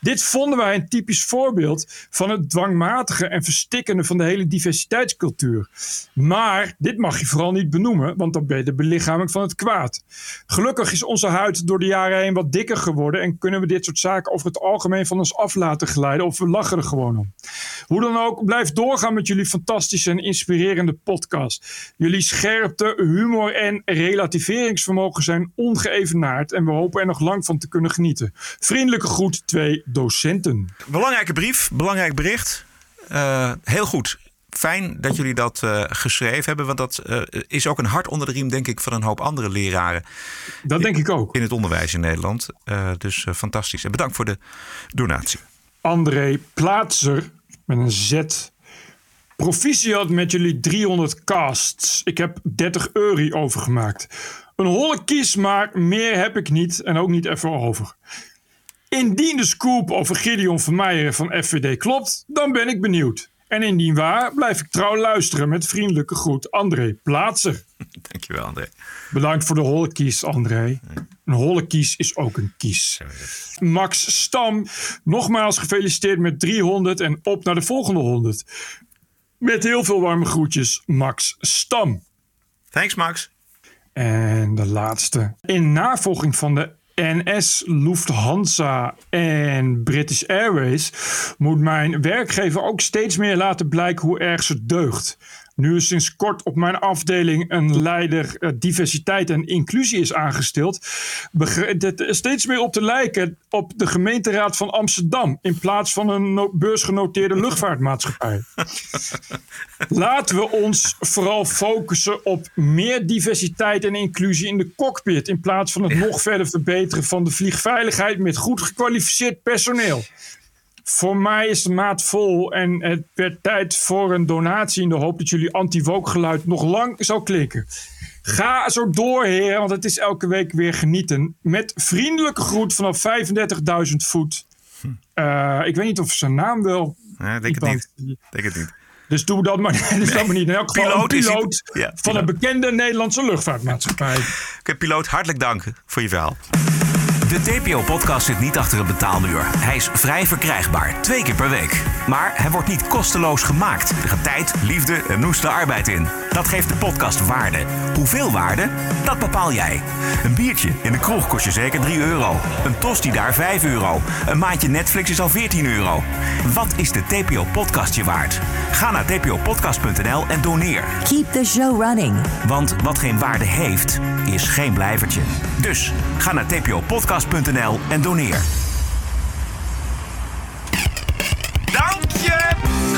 Dit vonden wij een typisch voorbeeld van het dwangmatige en verstikkende van de hele diversiteitscultuur. Maar dit mag je vooral niet benoemen, want dan ben je de belichaming van het kwaad. Gelukkig is onze huid door de jaren heen wat dikker geworden en kunnen we dit soort zaken over het algemeen van ons af laten glijden of we lachen er gewoon om. Hoe dan ook, blijf doorgaan met jullie fantastische en inspirerende podcast. Jullie scherpte, humor en relativeringsvermogen zijn ongeëvenaard en we hopen er nog lang van te kunnen genieten. Vriendelijke groet, twee docenten. Belangrijke brief, belangrijk bericht. Eh, heel goed. Fijn dat jullie dat eh, geschreven hebben, want dat eh, is ook een hart onder de riem, denk ik, van een hoop andere leraren. Dat denk ik ook. In het onderwijs in Nederland. Dus fantastisch. En bedankt voor de donatie. André Plaatser met een Z. Proficiat met jullie 300 casts. Ik heb 30 euro overgemaakt. Een holle kies, maar meer heb ik niet en ook niet even over. Indien de scoop over Gideon Vermeijeren van FVD klopt, dan ben ik benieuwd. En indien waar, blijf ik trouw luisteren met vriendelijke groet André Plaatser. (laughs) Dankjewel, André. Bedankt voor de holle kies, André. Een holle kies is ook een kies. Max Stam, nogmaals gefeliciteerd met 300 en op naar de volgende 100. Met heel veel warme groetjes, Max Stam. Thanks, Max. En de laatste. In navolging van de NS, Lufthansa en British Airways moet mijn werkgever ook steeds meer laten blijken hoe erg ze deugt. Nu er sinds kort op mijn afdeling een leider eh, diversiteit en inclusie is aangesteld, begint het steeds meer op te lijken op de gemeenteraad van Amsterdam in plaats van een no- beursgenoteerde luchtvaartmaatschappij. (laughs) Laten we ons vooral focussen op meer diversiteit en inclusie in de cockpit. In plaats van het nog verder verbeteren van de vliegveiligheid met goed gekwalificeerd personeel. Voor mij is de maat vol en het werd tijd voor een donatie in de hoop dat jullie anti-woke geluid nog lang zou klinken. Ga zo door, heren, want het is elke week weer genieten. Met vriendelijke groet vanaf 35.000 voet. Eh, ik weet niet of zijn naam wel. Denk het niet. Denk het niet. Dus doe dat maar, (laughs) dus dat maar niet. In elk geval Piloot een piloot ja, van een bekende Nederlandse luchtvaartmaatschappij. Oké, piloot, hartelijk dank voor je verhaal. De TPO-podcast zit niet achter een betaalmuur. Hij is vrij verkrijgbaar, twee keer per week. Maar hij wordt niet kosteloos gemaakt. Er gaat tijd, liefde en noeste arbeid in. Dat geeft de podcast waarde. Hoeveel waarde? Dat bepaal jij. Een biertje in de kroeg kost je zeker 3 euro. Een tosti daar 5 euro. Een maandje Netflix is al 14 euro. Wat is de TPO-podcast je waard? Ga naar tpopodcast.nl en doneer. Keep the show running. Want wat geen waarde heeft, is geen blijvertje. Dus ga naar tpopodcast.nl en doneer.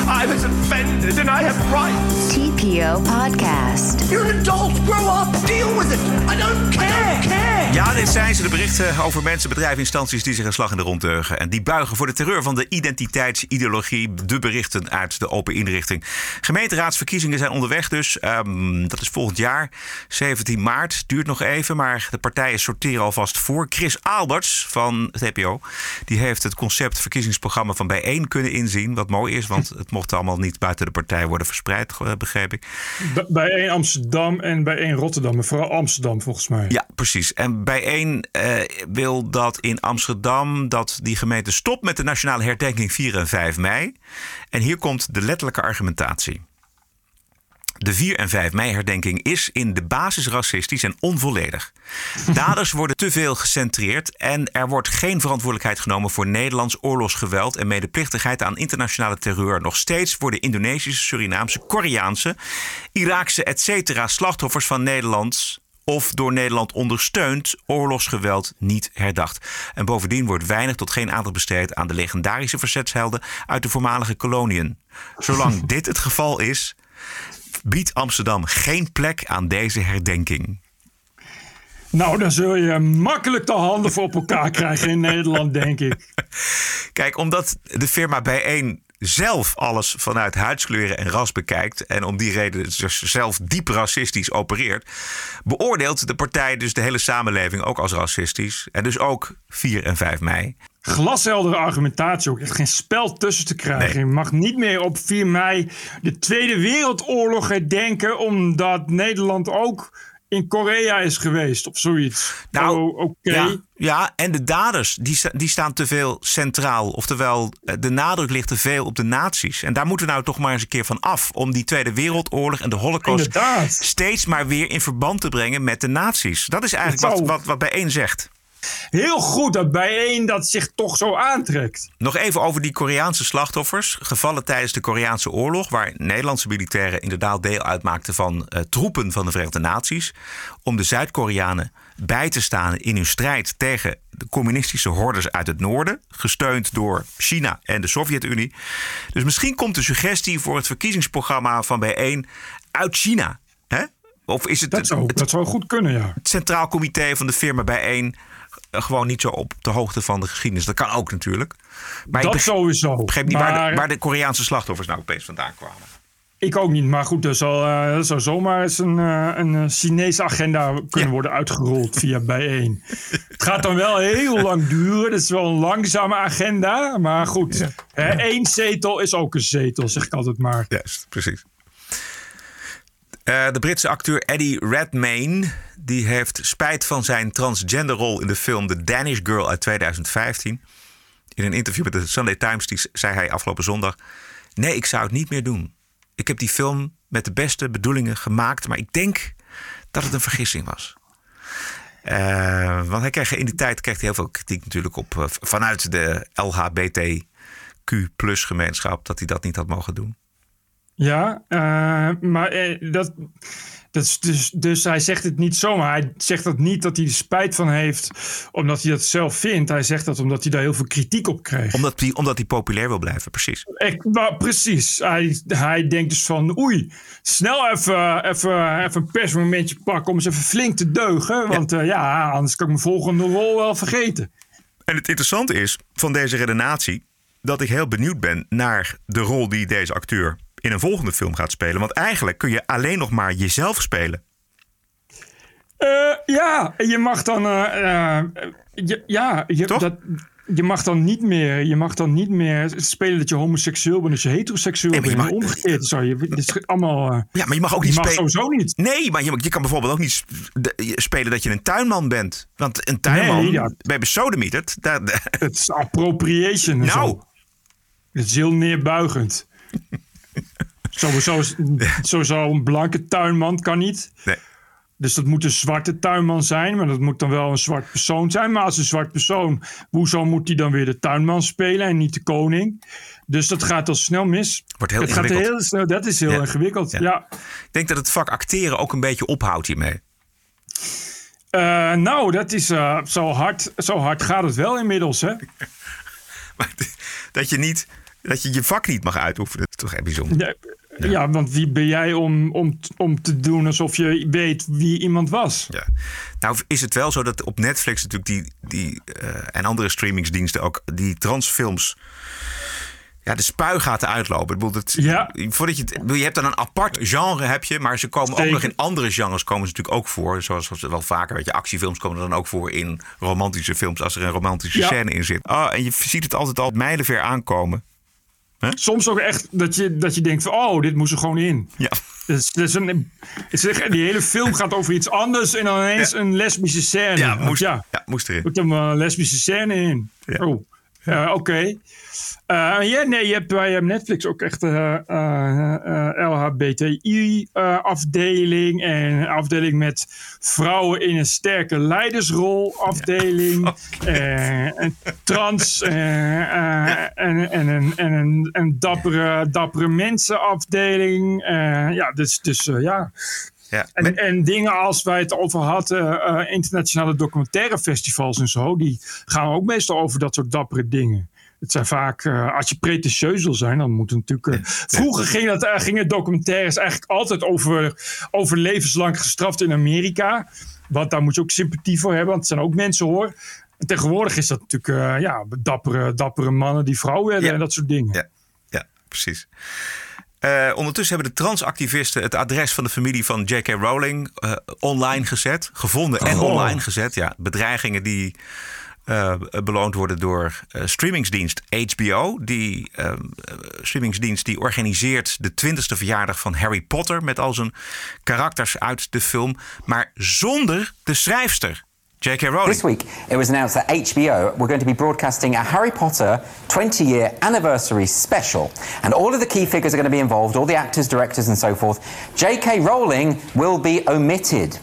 I was offended and I have rights. TPO Podcast. You're an adult. Grow up. Deal with it. I don't care. care. Ja, dit zijn ze, de berichten over mensen, bedrijven, instanties die zich een slag in de rond deugen. En die buigen voor de terreur van de identiteitsideologie. De berichten uit de open inrichting. Gemeenteraadsverkiezingen zijn onderweg dus. Ehm, dat is volgend jaar, 17 maart. Duurt nog even, maar de partijen sorteren alvast voor. Chris Alberts van het TPO, die heeft het concept verkiezingsprogramma van Bijeen kunnen inzien. Wat mooi is, want het mocht allemaal niet buiten de partij worden verspreid, eh, begreep ik. Bij- Bij één Amsterdam en bij één Rotterdam. Maar vooral Amsterdam volgens mij. Ja, precies. En bijeen eh, wil dat in Amsterdam dat die gemeente stopt met de nationale herdenking 4 en 5 mei. En hier komt de letterlijke argumentatie. De 4 en 5 mei herdenking is in de basis racistisch en onvolledig. Daders worden te veel gecentreerd en er wordt geen verantwoordelijkheid genomen voor Nederlands oorlogsgeweld en medeplichtigheid aan internationale terreur. Nog steeds worden Indonesische, Surinaamse, Koreaanse, Iraakse etc. slachtoffers van Nederlands of door Nederland ondersteund oorlogsgeweld niet herdacht. En bovendien wordt weinig tot geen aandacht besteed aan de legendarische verzetshelden uit de voormalige koloniën. Zolang dit het geval is, biedt Amsterdam geen plek aan deze herdenking. Nou, dan zul je makkelijk de handen voor op elkaar krijgen in Nederland, denk ik. (laughs) Kijk, omdat de firma Bijeen zelf alles vanuit huidskleuren en ras bekijkt... en om die reden dus zelf diep racistisch opereert... beoordeelt de partij dus de hele samenleving ook als racistisch. En dus ook 4 en 5 mei. Glasheldere argumentatie ook. Echt geen spel tussen te krijgen. Je mag niet meer op 4 mei de Tweede Wereldoorlog herdenken... omdat Nederland ook in Korea is geweest of zoiets. Nou, oh, oké. Ja, ja, en de daders die, die staan te veel centraal. Oftewel, eh, de nadruk ligt te veel op de nazi's. En daar moeten we nou toch maar eens een keer van af. Om die Tweede Wereldoorlog en de Holocaust Inderdaad. steeds maar weer in verband te brengen met de nazi's. Dat is eigenlijk wat, wat, wat bijeen zegt. Heel goed dat bijeen dat zich toch zo aantrekt. Nog even over die Koreaanse slachtoffers. Gevallen tijdens de Koreaanse oorlog. Waar Nederlandse militairen inderdaad deel uitmaakten van eh, troepen van de Verenigde Naties. Om de Zuid-Koreanen bij te staan in hun strijd tegen de communistische hordes uit het noorden. Gesteund door China en de Sovjet-Unie. Dus misschien komt de suggestie voor het verkiezingsprogramma van bijeen uit China. Hè? Of is het Dat zou, dat zou goed kunnen, ja. het Centraal Comité van de firma bijeen gewoon niet zo op de hoogte van de geschiedenis. Dat kan ook natuurlijk. Maar Dat ik begreep, sowieso. begreep niet waar, de, waar de Koreaanse slachtoffers nou opeens vandaan kwamen. Ik ook niet, maar goed, er eh, er zou zomaar eens een, eh, een eh, Chinese agenda kunnen Ja. worden uitgerold via bijeen. Het gaat dan wel heel lang duren, het is wel een langzame agenda, maar goed. Hè, één zetel is ook een zetel, zeg ik altijd maar. Juist, precies. Eh, de Britse acteur Eddie Redmayne die heeft spijt van zijn transgenderrol in de film The Danish Girl uit 2015. In een interview met de Sunday Times die zei hij afgelopen zondag: Nee, ik zou het niet meer doen. Ik heb die film met de beste bedoelingen gemaakt, maar ik denk dat het een vergissing was. Eh, want hij kreeg in die tijd kreeg hij heel veel kritiek natuurlijk op eh, vanuit de LHBTQ gemeenschap dat hij dat niet had mogen doen. Ja, eh, maar eh, dat, dat is dus, dus hij zegt het niet zomaar. Hij zegt dat niet dat hij er spijt van heeft omdat hij dat zelf vindt. Hij zegt dat omdat hij daar heel veel kritiek op kreeg. Omdat hij, omdat hij populair wil blijven, precies. Echt, nou, precies. Hij, hij denkt dus van, oei, snel even, even, even een persmomentje pakken om eens even flink te deugen. Want ja, ja anders kan ik mijn volgende rol wel vergeten. En het interessante is van deze redenatie dat ik heel benieuwd ben naar de rol die deze acteur in een volgende film gaat spelen. Want eigenlijk kun je alleen nog maar jezelf spelen. Eh, ja, je mag dan. eh, eh, je- ja, je, Toch? Dat, je mag dan niet meer, je mag dan niet meer spelen dat je homoseksueel bent als je heteroseksueel Nee, bent. mag- Omgekeerd je, dit is allemaal. Ja, maar je mag ook je niet mag spelen. sowieso niet. Nee, maar je, je kan bijvoorbeeld ook niet spelen dat je een tuinman bent. Want een tuinman, Nee, ja. bij besodemieterd, (laughs) Het is appropriation. Nou. Zo. Het is heel neerbuigend. Sowieso, (laughs) sowieso een blanke tuinman kan niet. Nee. Dus dat moet een zwarte tuinman zijn, maar dat moet dan wel een zwart persoon zijn. Maar als een zwart persoon, hoezo moet hij dan weer de tuinman spelen en niet de koning? Dus dat gaat al snel mis. Wordt heel het gaat ingewikkeld. heel snel, dat is heel Ja. ingewikkeld. Ja. Ja. ik denk dat het vak acteren ook een beetje ophoudt hiermee. Eh, nou, dat is eh, zo, hard, zo hard gaat het wel inmiddels, hè? (laughs) Dat je, niet, dat je je vak niet mag uitoefenen. Dat is toch echt bijzonder. Ja, ja. want wie ben jij om, om, om te doen alsof je weet wie iemand was? Ja. Nou is het wel zo dat op Netflix natuurlijk die, die eh, en andere streamingsdiensten ook die transfilms ja, de spuigaten uitlopen. Ik bedoel, dat, Ja. Voordat je, je hebt dan een apart genre, heb je, maar ze komen ook nog in andere genres komen ze natuurlijk ook voor. Zoals zoals wel vaker, weet je, actiefilms komen er dan ook voor in romantische films als er een romantische Ja. scène in zit. Oh, en je ziet het altijd al mijlenver aankomen. Soms ook echt dat je, dat je denkt van, oh, dit moest er gewoon in. Ja. Dus, dus een, die hele film gaat over iets anders en dan ineens een lesbische scène. Ja, moest, ja, ja, moest erin. moet er een lesbische scène in. Oh, ja, oké. Eh, ja, nee, je hebt bij eh, Netflix ook echt eh LHBTI-afdeling en een afdeling met vrouwen in een sterke leidersrol afdeling. eh, en trans eh, eh, en, en, een, en een, een dappere, dappere mensenafdeling. Eh, ja, dus, dus eh, ja. Ja, En, en dingen als wij het over hadden, eh, internationale documentaire festivals en zo, die gaan ook meestal over dat soort dappere dingen. Het zijn vaak, eh, als je pretentieus wil zijn, dan moet het natuurlijk. eh, vroeger ging eh, gingen documentaires eigenlijk altijd over, over levenslang gestraft in Amerika. Want daar moet je ook sympathie voor hebben, want het zijn ook mensen hoor. En tegenwoordig is dat natuurlijk ja, dappere, dappere mannen die vrouw werden en dat soort dingen. Ja, ja precies. Eh, ondertussen hebben de transactivisten het adres van de familie van J.K. Rowling eh, online gezet. Gevonden en Oh. online gezet. Ja, bedreigingen die eh, beloond worden door streamingsdienst HBO. Die eh, eh, streamingsdienst die organiseert de 20ste verjaardag van Harry Potter. Met al zijn karakters uit de film. Maar zonder de schrijfster. J.K. Rowling. This week, it was announced that HBO were going to be broadcasting a Harry Potter 20 year anniversary special. And all of the key figures are going to be involved, all the actors, directors, and so forth. J.K. Rowling will be omitted.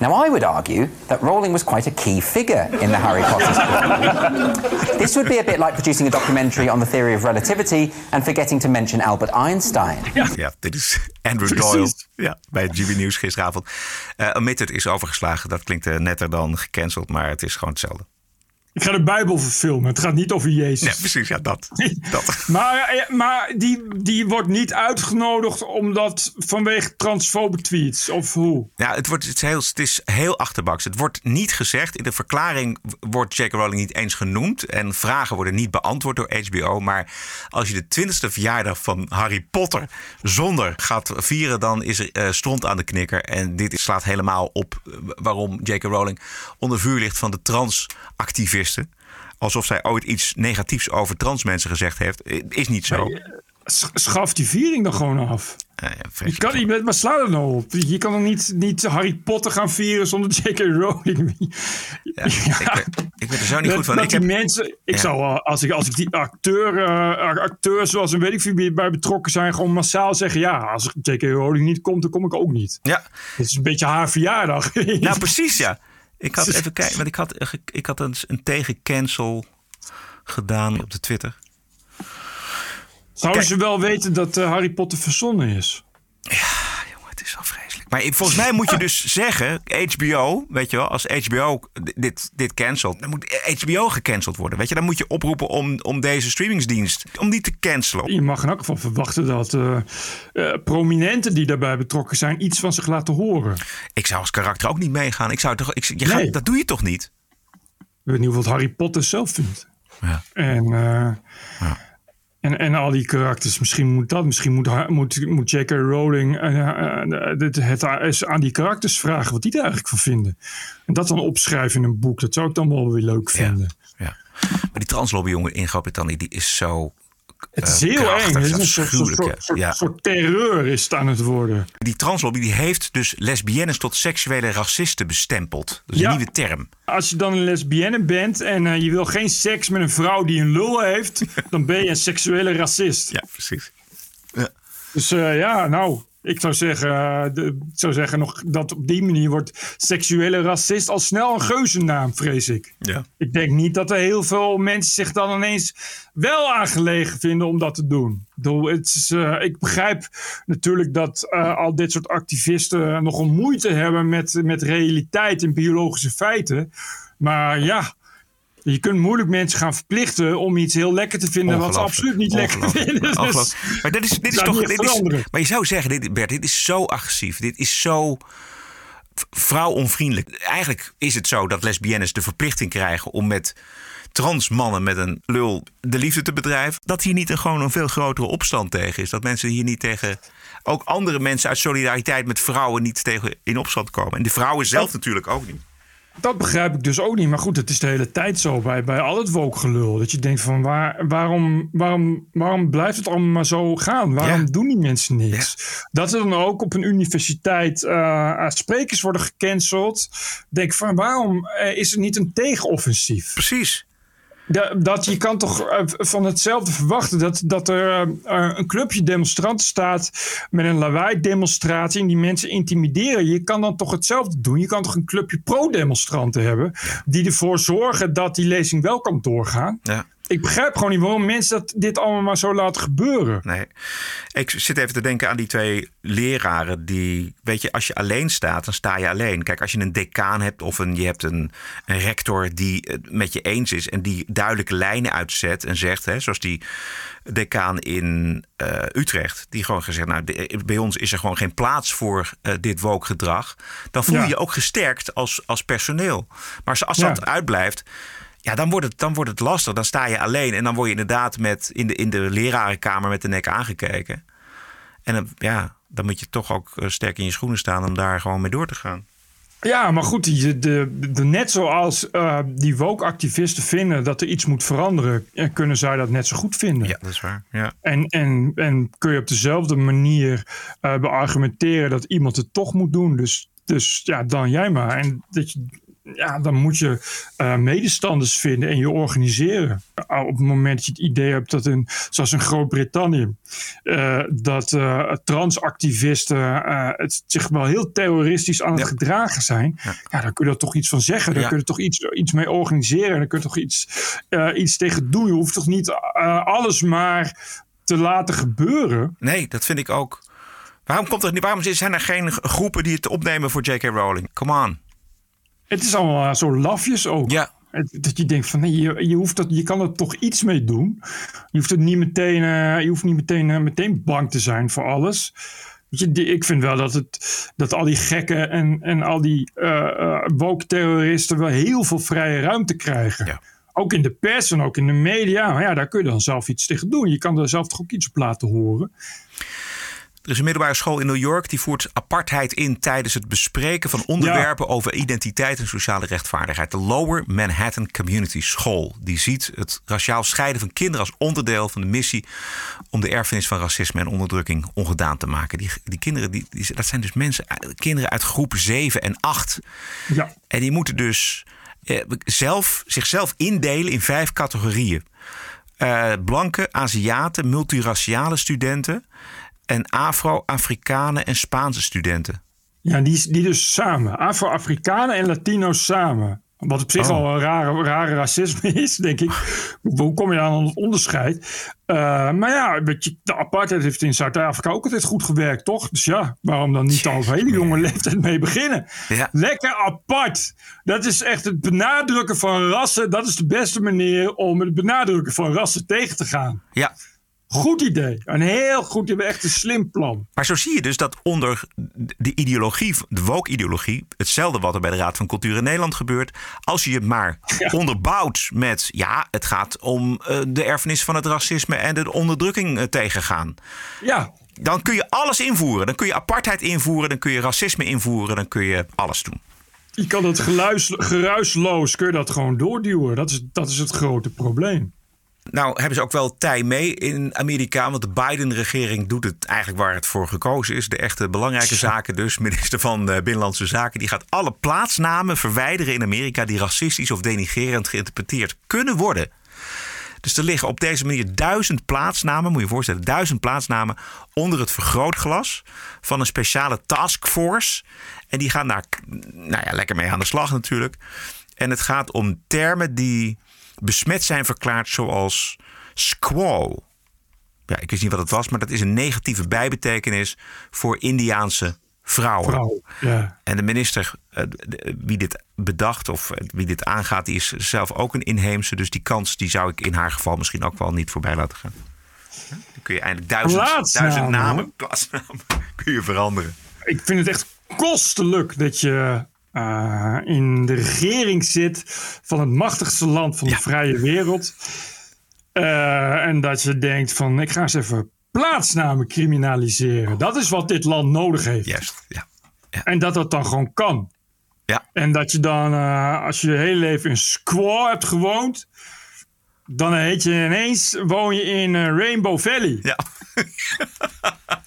Now, I would argue that Rowling was quite a key figure in the Harry Potter story. this would be a bit like producing a documentary on the theory of relativity and forgetting to mention Albert Einstein. Ja, dit is Andrew Precies. Doyle ja, bij het GB News gisteravond. Eh Omitted is overgeslagen. Dat klinkt eh, netter dan gecanceld, maar het is gewoon hetzelfde. Ik ga de Bijbel verfilmen. Het gaat niet over Jezus. Ja, precies, ja, dat. (laughs) dat. Maar, eh, maar die, die wordt niet uitgenodigd omdat vanwege transfobe tweets. Of hoe? Ja, het, wordt, het, is heel, het is heel achterbaks. Het wordt niet gezegd. In de verklaring wordt J.K. Rowling niet eens genoemd. En vragen worden niet beantwoord door HBO. Maar als je de 20ste verjaardag van Harry Potter zonder gaat vieren, dan is er eh, stront aan de knikker. En dit slaat helemaal op eh, waarom J.K. Rowling onder vuur ligt van de transactivisten. Alsof zij ooit iets negatiefs over trans mensen gezegd heeft. Eh, Is niet zo. Sch- Schaf die viering dan gewoon af. Eh, ja, Je kan niet, maar sla er nou op. Je kan dan niet, niet Harry Potter gaan vieren zonder (laughs) J.K. Rowling. Ja, Ik, weet er zo niet goed van. Ik heb, mensen, ik zou als ik, als ik die acteur, eh, acteurs zoals een weet ik veel wie bij betrokken zijn, gewoon massaal zeggen: ja, als J.K. Rowling niet komt, dan kom ik ook niet. Ja. Het is een beetje haar verjaardag. Nou, precies ja. Ik had (laughs) even kijken, want ik had, eh, ik had een, een tegencancel gedaan op de Twitter. Zouden ze wel weten dat eh, Harry Potter verzonnen is? Het is vreselijk. Maar volgens mij moet je dus zeggen, HBO, weet je wel, als HBO dit, dit cancelt, dan moet HBO gecanceld worden. Weet je, dan moet je oproepen om, om deze streamingsdienst, om die te cancelen. Je mag in elk geval verwachten dat eh, prominenten die daarbij betrokken zijn iets van zich laten horen. Ik zou als karakter ook niet meegaan. Ik zou toch, ik, je Nee. gaat, dat doe je toch niet? Ik weet niet wat Harry Potter zelf vindt. Ja. En eh, En, en al die karakters, misschien moet dat, misschien moet, moet, moet J.K. Rowling uh, uh, het, het eens aan die karakters vragen wat die er eigenlijk van vinden. En dat dan opschrijven in een boek, dat zou ik dan wel weer leuk vinden. Ja. Maar die translobby jongen in Groot-Brittannië, die is zo het is heel krachtig, eng. Het is een soort, soort, ja. soort terreur is het aan het worden. Die translobby die heeft dus lesbiennes tot seksuele racisten bestempeld. Dat is Ja. een nieuwe term. Als je dan een lesbienne bent en eh, je wil geen seks met een vrouw die een lul heeft, (laughs) dan ben je een seksuele racist. Ja, precies. Dus eh, ja, nou, ik zou zeggen, eh, de, ik zou zeggen nog dat op die manier wordt seksuele racist al snel een geuzennaam, vrees ik. Ja. Ik denk niet dat er heel veel mensen zich dan ineens wel aangelegen vinden om dat te doen. Is, eh, ik begrijp natuurlijk dat eh, al dit soort activisten nogal moeite hebben met, met realiteit en biologische feiten. Maar ja, je kunt moeilijk mensen gaan verplichten om iets heel lekker te vinden wat ze absoluut niet lekker vinden. Dus. Maar dit is, dit is toch. Dit is, maar je zou zeggen, dit, Bert, dit is zo agressief. Dit is zo vrouwonvriendelijk. Eigenlijk is het zo dat lesbiennes de verplichting krijgen om met transmannen met een lul de liefde te bedrijven. Dat hier niet een, gewoon een veel grotere opstand tegen is. Dat mensen hier niet tegen. Ook andere mensen uit solidariteit met vrouwen niet tegen in opstand komen. En de vrouwen zelf natuurlijk ook niet. Dat begrijp ik dus ook niet. Maar goed, het is de hele tijd zo bij, bij al het woke-gelul. Dat je denkt van waar, waarom, waarom, waarom blijft het allemaal maar zo gaan? Waarom doen die mensen niks? Dat er dan ook op een universiteit eh, sprekers worden gecanceld. Denk van waarom eh, is er niet een tegenoffensief? Precies. Dat, dat je kan toch eh, van hetzelfde verwachten dat, dat er eh, een clubje demonstranten staat met een lawaai-demonstratie en die mensen intimideren. Je kan dan toch hetzelfde doen. Je kan toch een clubje pro-demonstranten hebben die ervoor zorgen dat die lezing wel kan doorgaan. Ja. Ik begrijp gewoon niet waarom mensen dat, dit allemaal maar zo laten gebeuren. Nee. Ik zit even te denken aan die twee leraren die, weet je, als je alleen staat, dan sta je alleen. Kijk, als je een decaan hebt of een, je hebt een, een rector die het met je eens is en die duidelijke lijnen uitzet en zegt, hè, zoals die decaan in eh, Utrecht, die gewoon gezegd, nou, de- bij ons is er gewoon geen plaats voor eh, dit woke gedrag. Dan voel je Ja. je ook gesterkt als, als personeel. Maar als Ja. dat uitblijft, ja, dan wordt, het, dan wordt het lastig. Dan sta je alleen en dan word je inderdaad met, in, de, in de lerarenkamer met de nek aangekeken. En dan, ja, dan moet je toch ook eh, sterk in je schoenen staan om daar gewoon mee door te gaan. Ja, maar goed, de, de, net zoals eh, die woke-activisten vinden dat er iets moet veranderen, eh, kunnen zij dat net zo goed vinden. Ja, dat is waar. Ja. En, en, en kun je op dezelfde manier beargumenteren dat iemand het toch moet doen. Dus, dus ja, dan jij maar. En dat je, ja, dan moet je eh, medestanders vinden en je organiseren. Uh, op het moment dat je het idee hebt dat in, zoals in Groot-Brittannië, eh, dat eh, transactivisten het zich wel heel terroristisch aan het gedragen zijn, ja. dan kun je er toch iets van zeggen. Dan Ja. kun je toch iets, iets mee organiseren. Dan kun je toch iets, iets tegen doen. Je hoeft toch niet alles maar te laten gebeuren. Nee, dat vind ik ook. Waarom, komt er, niet- waarom zijn er geen groepen die het opnemen voor J.K. Rowling? Come on. Het is allemaal eh, zo lafjes ook. Ja. Dat je denkt van nee, je, je, hoeft dat, je kan er toch iets mee doen. Je hoeft, het niet meteen, eh, je hoeft niet meteen, eh, meteen bang te zijn voor alles. Je, die- ik vind wel dat, het, dat al die gekken en, en al die woke-terroristen wel heel veel vrije ruimte krijgen. Ook in de pers en ook in de media. Maar ja, daar kun je dan zelf iets tegen doen. Je kan er zelf toch ook iets op laten horen. Er is een middelbare school in New York die voert apartheid in tijdens het bespreken van onderwerpen over identiteit en sociale rechtvaardigheid. De Lower Manhattan Community School. Die ziet het raciaal scheiden van kinderen als onderdeel van de missie om de erfenis van racisme en onderdrukking ongedaan te maken. Die, die kinderen, die, die- dat zijn dus mensen, kinderen uit groep 7 en 8. Ja. En die moeten dus eh, zelf, zichzelf indelen in vijf categorieën. Eh, blanke, Aziaten, multiraciale studenten en Afro-Afrikanen en Spaanse studenten. Ja, die, die dus samen. Afro-Afrikanen en Latino's samen. Wat op zich Oh. al een rare, rare racisme (laughs) is, denk ik. Hoe kom je aan het onderscheid? Eh, maar ja, weet je, de apartheid heeft in Zuid-Afrika ook altijd goed gewerkt, toch? Dus ja, waarom dan niet al op hele jonge leeftijd mee beginnen? Ja. Lekker apart. Dat is echt het benadrukken van rassen. Dat is de beste manier om het benadrukken van rassen tegen te gaan. Ja. Goed idee. Een heel goed idee. Echt een slim plan. Maar zo zie je dus dat onder de ideologie, de woke-ideologie, hetzelfde wat er bij de Raad van Cultuur in Nederland gebeurt. Als je het maar onderbouwt met, ja, het gaat om uh, de erfenis van het racisme en de onderdrukking uh, tegengaan. Ja. Dan kun je alles invoeren. Dan kun je apartheid invoeren, dan kun je racisme invoeren, dan kun je alles doen. Je kan het geluis, geruisloos, kun je dat gewoon doorduwen. Dat is, dat is het grote probleem. Nou hebben ze ook wel tij mee in Amerika. Want de Biden-regering doet het eigenlijk waar het voor gekozen is. De echte belangrijke zaken dus. Minister van Binnenlandse Zaken. Die gaat alle plaatsnamen verwijderen in Amerika... die racistisch of denigerend geïnterpreteerd kunnen worden. Dus er liggen op deze manier duizend plaatsnamen, moet je je voorstellen, duizend plaatsnamen onder het vergrootglas van een speciale taskforce. En die gaan daar nou ja, lekker mee aan de slag natuurlijk. En het gaat om termen die besmet zijn verklaard zoals squaw. Ja, ik wist niet wat het was, maar dat is een negatieve bijbetekenis voor Indiaanse vrouwen. Vrouw, ja. En de minister, uh, wie dit bedacht of uh, wie dit aangaat, die is zelf ook een inheemse. Dus die kans die zou ik in haar geval misschien ook wel niet voorbij laten gaan. Dan kun je eindelijk duizend, duizend namen, plaatsnamen, (laughs) kun je veranderen. Ik vind het echt kostelijk dat je uh, in de regering zit van het machtigste land van de vrije wereld. Uh, en dat je denkt van ik ga eens even plaatsnamen criminaliseren. Dat is wat dit land nodig heeft. Juist, ja. ja. En dat dat dan gewoon kan. Ja. En dat je dan, uh, als je je hele leven in Squaw hebt gewoond, dan heet je ineens, woon je in Rainbow Valley. Ja. (laughs)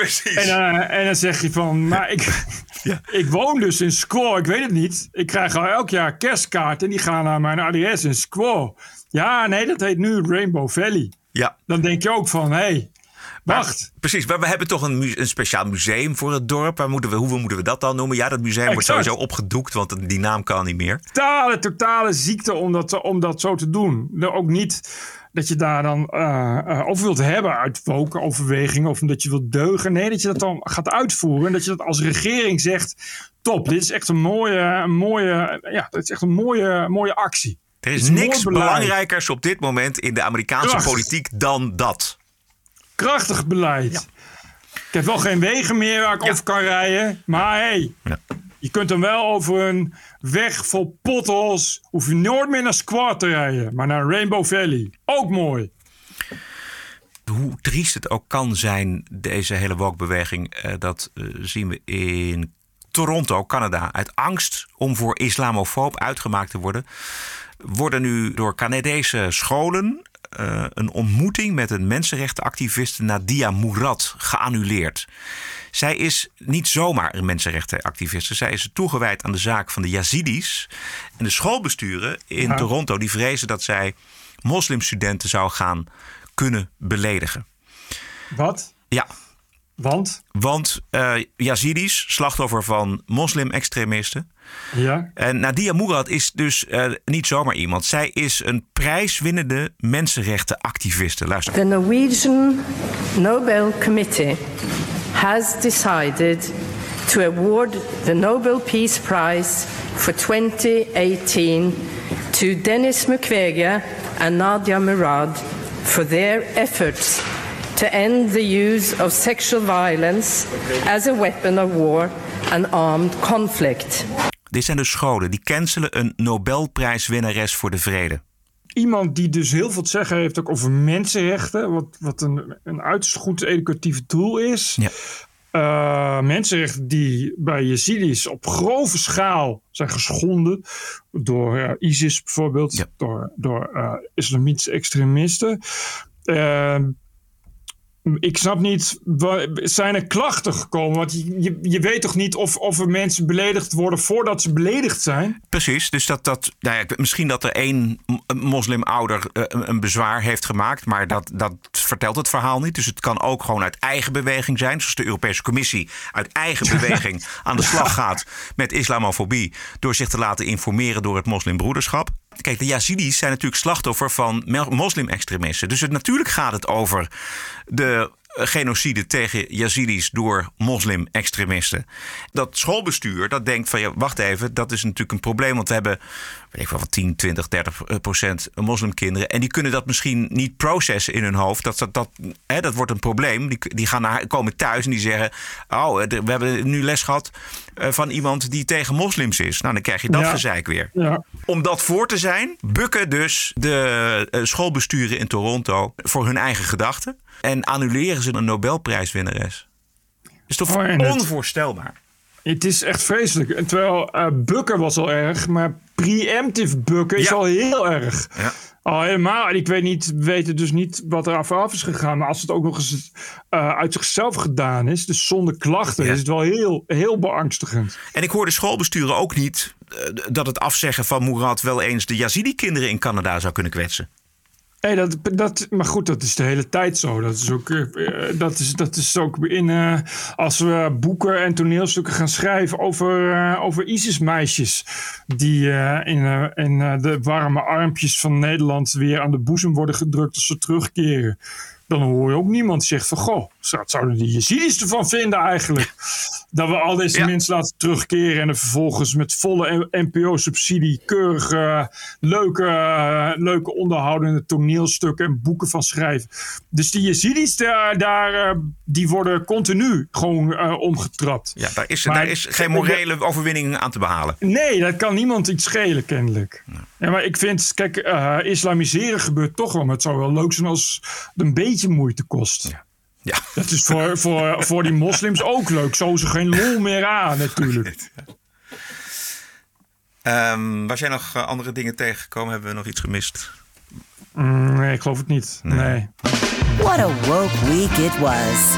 Precies. En, uh, en, dan zeg je van, maar ik, (laughs) ja. ik woon dus in Squaw, ik weet het niet. Ik krijg al elk jaar kerstkaarten en die gaan naar mijn adres in Squaw. Ja, nee, dat heet nu Rainbow Valley. Ja. Dan denk je ook van, hé, hey, wacht. Maar, precies, maar we hebben toch een, een, speciaal museum voor het dorp. Waar moeten we, hoe moeten we dat dan noemen? Ja, dat museum exact. wordt sowieso opgedoekt, want die naam kan niet meer. Totale, totale ziekte om dat, om dat zo te doen. Ook niet dat je daar dan uh, uh, over wilt hebben uit overwegingen of omdat je wilt deugen. Nee, dat je dat dan gaat uitvoeren en dat je dat als regering zegt: top, dit is echt een mooie, een mooie, ja, dit is echt een mooie, mooie actie. Er is, is niks belangrijkers op dit moment in de Amerikaanse politiek dan dat. Krachtig beleid. Ja. Ik heb wel geen wegen meer waar ik ja. over kan rijden, maar hey. Ja. Je kunt dan wel over een weg vol potholes. Hoef je nooit meer naar Squad te rijden, maar naar Rainbow Valley. Ook mooi. Hoe triest het ook kan zijn, deze hele walkbeweging, uh, dat uh, zien we in Toronto, Canada. Uit angst om voor islamofoob uitgemaakt te worden, worden nu door Canadese scholen uh, een ontmoeting met een mensenrechtenactiviste Nadia Murad geannuleerd. Zij is niet zomaar een mensenrechtenactiviste. Zij is toegewijd aan de zaak van de Yazidis. En de schoolbesturen in ja. Toronto die vrezen dat zij moslimstudenten zou gaan kunnen beledigen. Wat? Ja. Want? Want uh, Yazidis, slachtoffer van moslim-extremisten. Ja. En Nadia Murad is dus uh, niet zomaar iemand. Zij is een prijswinnende mensenrechtenactiviste. Luister. The Norwegian Nobel Committee has decided to award the Nobel Peace Prize for 2018 to Denis Mukwege and Nadia Murad for their efforts to end the use of sexual violence as a weapon of war and armed conflict. Dit zijn de scholen die cancelen een Nobelprijswinnares voor de vrede. Iemand die dus heel veel te zeggen heeft ook over mensenrechten, wat, wat een, een uiterst goed educatief tool is. Ja. Uh, mensenrechten die bij Yazidis op grove schaal zijn geschonden door uh, ISIS bijvoorbeeld, ja. door, door uh, islamitische extremisten. Ik snap niet, zijn er klachten gekomen? Want je, je, weet toch niet of, of er mensen beledigd worden voordat ze beledigd zijn? Precies, dus dat, dat, nou ja, misschien dat er één moslimouder een, een bezwaar heeft gemaakt, maar dat, dat vertelt het verhaal niet. Dus het kan ook gewoon uit eigen beweging zijn, zoals de Europese Commissie uit eigen (laughs) beweging aan de slag gaat met islamofobie, door zich te laten informeren door het moslimbroederschap. Kijk, de Yazidis zijn natuurlijk slachtoffer van moslim-extremisten. Dus natuurlijk gaat het over de genocide tegen Yazidis door moslim-extremisten. Dat schoolbestuur dat denkt van ja, wacht even, dat is natuurlijk een probleem. Want we hebben weet ik wel, 10, 20, 30 procent moslimkinderen. En die kunnen dat misschien niet processen in hun hoofd. Dat, dat, dat, hè, dat wordt een probleem. Die, die gaan naar, komen thuis en die zeggen: Oh, we hebben nu les gehad van iemand die tegen moslims is. Nou, dan krijg je dat Ja. gezeik weer. Ja. Om dat voor te zijn, bukken dus de eh, schoolbesturen in Toronto voor hun eigen gedachten. En annuleren ze een Nobelprijswinnares. is toch onvoorstelbaar? Het is echt vreselijk. En Terwijl eh, bukken was al erg, maar preemptive bukken is al heel erg. Ja. Al helemaal. En ik weet niet, we weten dus niet wat er af is gegaan. Maar als het ook nog eens eh, uit zichzelf gedaan is, dus zonder klachten, Ja. is het wel heel, heel beangstigend. En ik hoorde schoolbesturen ook niet eh, dat het afzeggen van Murat wel eens de Yazidi-kinderen in Canada zou kunnen kwetsen. Nee, dat, dat, maar goed, dat is de hele tijd zo. Dat is ook, eh, dat is, dat is ook in. eh, als we boeken en toneelstukken gaan schrijven over, eh, over ISIS-meisjes. die in, in de warme armpjes van Nederland weer aan de boezem worden gedrukt als ze terugkeren. Dan hoor je ook niemand zegt van goh, wat zouden die Yazidis ervan vinden eigenlijk? Dat we al deze mensen laten terugkeren en er vervolgens met volle NPO-subsidie keurig eh, leuke, eh, leuke onderhoudende toneelstukken en boeken van schrijven. Dus die Yazidis daar, daar eh, die worden continu gewoon eh, omgetrapt. Ja, daar is, Maar- daar is geen morele overwinning aan te behalen. Nee, dat kan niemand iets schelen, kennelijk. Ja, maar ik vind, kijk, islamiseren gebeurt toch wel. Maar het zou wel leuk zijn als het een beetje moeite kost. Ja. Dat is voor, voor, voor die moslims ook leuk. Zo ze geen lol meer aan, natuurlijk. (laughs) Ehm was jij nog eh, andere dingen tegengekomen? Hebben we nog iets gemist? Mm, nee, ik geloof het niet. Nee. What a woke week it was.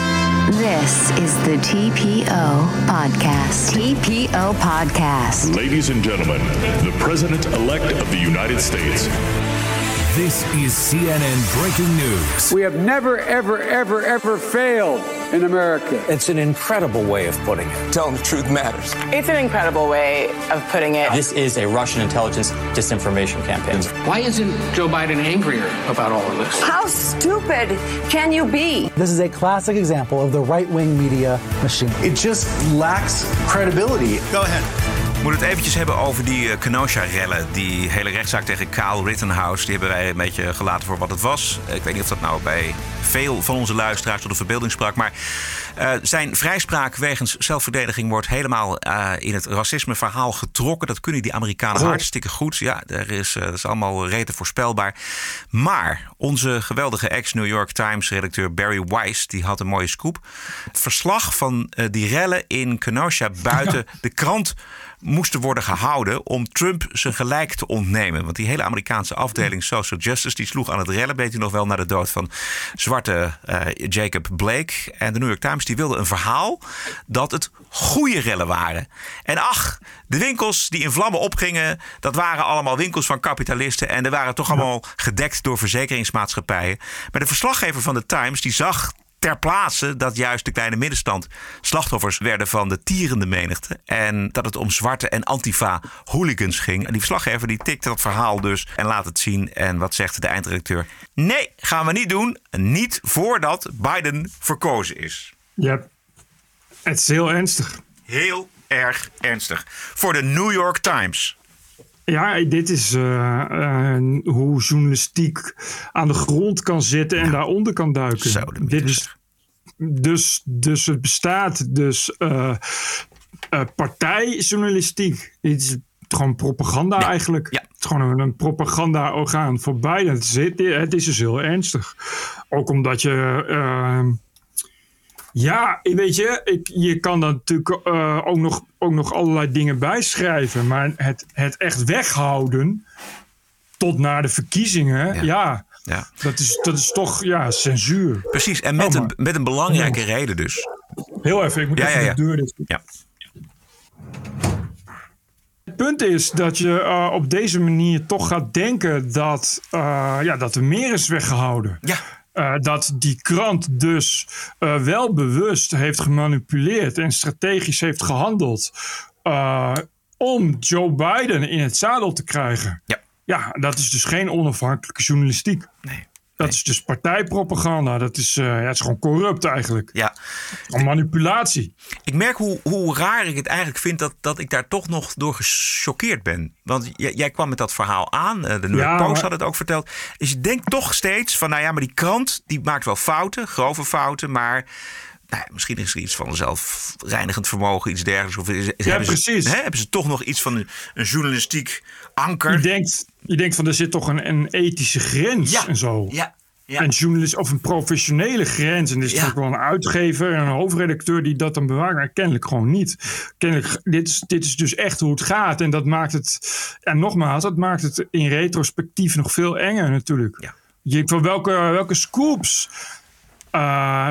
This is the TPO Podcast. TPO Podcast. Ladies and gentlemen, the President elect of the United States. This is CNN breaking news. We have never, ever, ever, ever failed in America. It's an incredible way of putting it. Telling the truth matters. It's an incredible way of putting it. This is a Russian intelligence disinformation campaign. Why isn't Joe Biden angrier about all of this? How stupid can you be? This is a classic example of the right wing media machine. It just lacks credibility. Go ahead. We moeten het eventjes hebben over die uh, Kenosha-rellen. Die hele rechtszaak tegen Kyle Rittenhouse. Die hebben wij een beetje gelaten voor wat het was. Uh, ik weet niet of dat nou bij veel van onze luisteraars tot de verbeelding sprak. Maar uh, zijn vrijspraak wegens zelfverdediging wordt helemaal uh, in het racisme-verhaal getrokken. Dat kunnen die Amerikanen oh. hartstikke goed. Ja, er is, uh, dat is allemaal rete voorspelbaar. Maar onze geweldige ex-New York Times-redacteur Barry Weiss... die had een mooie scoop. Het verslag van die rellen in Kenosha (laughs) buiten de krant moesten worden gehouden om Trump zijn gelijk te ontnemen. Want die hele Amerikaanse afdeling Social Justice die sloeg aan het rellen, weet u nog wel, naar de dood van zwarte uh, Jacob Blake. En de New York Times die wilde een verhaal dat het goede rellen waren. En ach, de winkels die in vlammen opgingen, dat waren allemaal winkels van kapitalisten en er waren toch allemaal gedekt door verzekeringsmaatschappijen. Maar de verslaggever van de Times die zag ter plaatse dat juist de kleine middenstand slachtoffers werden van de tierende menigte. En dat het om zwarte en antifa-hooligans ging. En die verslaggever die tikte dat verhaal dus en laat het zien. En wat zegt de eindredacteur? Nee, gaan we niet doen. Niet voordat Biden verkozen is. Ja, het is heel ernstig. Heel erg ernstig. Voor de New York Times. Ja, dit is uh, uh, hoe journalistiek aan de grond kan zitten en ja. daaronder kan duiken. Zo, dit is dus, dus het bestaat dus uh, partijjournalistiek. Dit is gewoon propaganda ja. eigenlijk. Ja. Het is gewoon een, propaganda-orgaan voor Biden. Het is, het is dus heel ernstig. Ook omdat je ja, weet je, ik, je kan daar natuurlijk uh, ook, nog, ook nog allerlei dingen bijschrijven. Maar het, het echt weghouden tot naar de verkiezingen, ja, ja, ja. Dat, is, dat is toch ja, censuur. Precies, en met, oh, een, met een belangrijke reden dus. Heel even, ik moet ja, even ja, de deur dicht Ja. Het punt is dat je uh, op deze manier toch gaat denken dat, uh, ja, dat er meer is weggehouden. Ja. Uh, dat die krant dus uh, wel bewust heeft gemanipuleerd en strategisch heeft gehandeld uh, om Joe Biden in het zadel te krijgen. Ja. Ja, dat is dus geen onafhankelijke journalistiek. Dat is dus partijpropaganda. Dat is, uh, ja, het is gewoon corrupt eigenlijk. Ja. Gewoon manipulatie. Ik merk hoe, hoe raar ik het eigenlijk vind dat, dat ik daar toch nog door gechoqueerd ben. Want jij, jij kwam met dat verhaal aan. De New York Post had het ook verteld. Dus je denkt toch steeds van, nou ja, maar die krant die maakt wel fouten, grove fouten, maar nou, ja, misschien is er iets van zelfreinigend vermogen, iets dergelijks. Of is, Ja, hebben, precies. Ze, hè, hebben ze toch nog iets van een, een journalistiek anker? Je denkt, je denkt van er zit toch een, een ethische grens en zo. Ja, ja. Een journalist of een professionele grens. En er is Ja. toch wel een uitgever en een hoofdredacteur die dat dan bewaakt. Maar kennelijk gewoon niet. Kennelijk, dit is, dit is dus echt hoe het gaat. En dat maakt het, en nogmaals, dat maakt het in retrospectief nog veel enger natuurlijk. Je denkt van welke, welke scoops.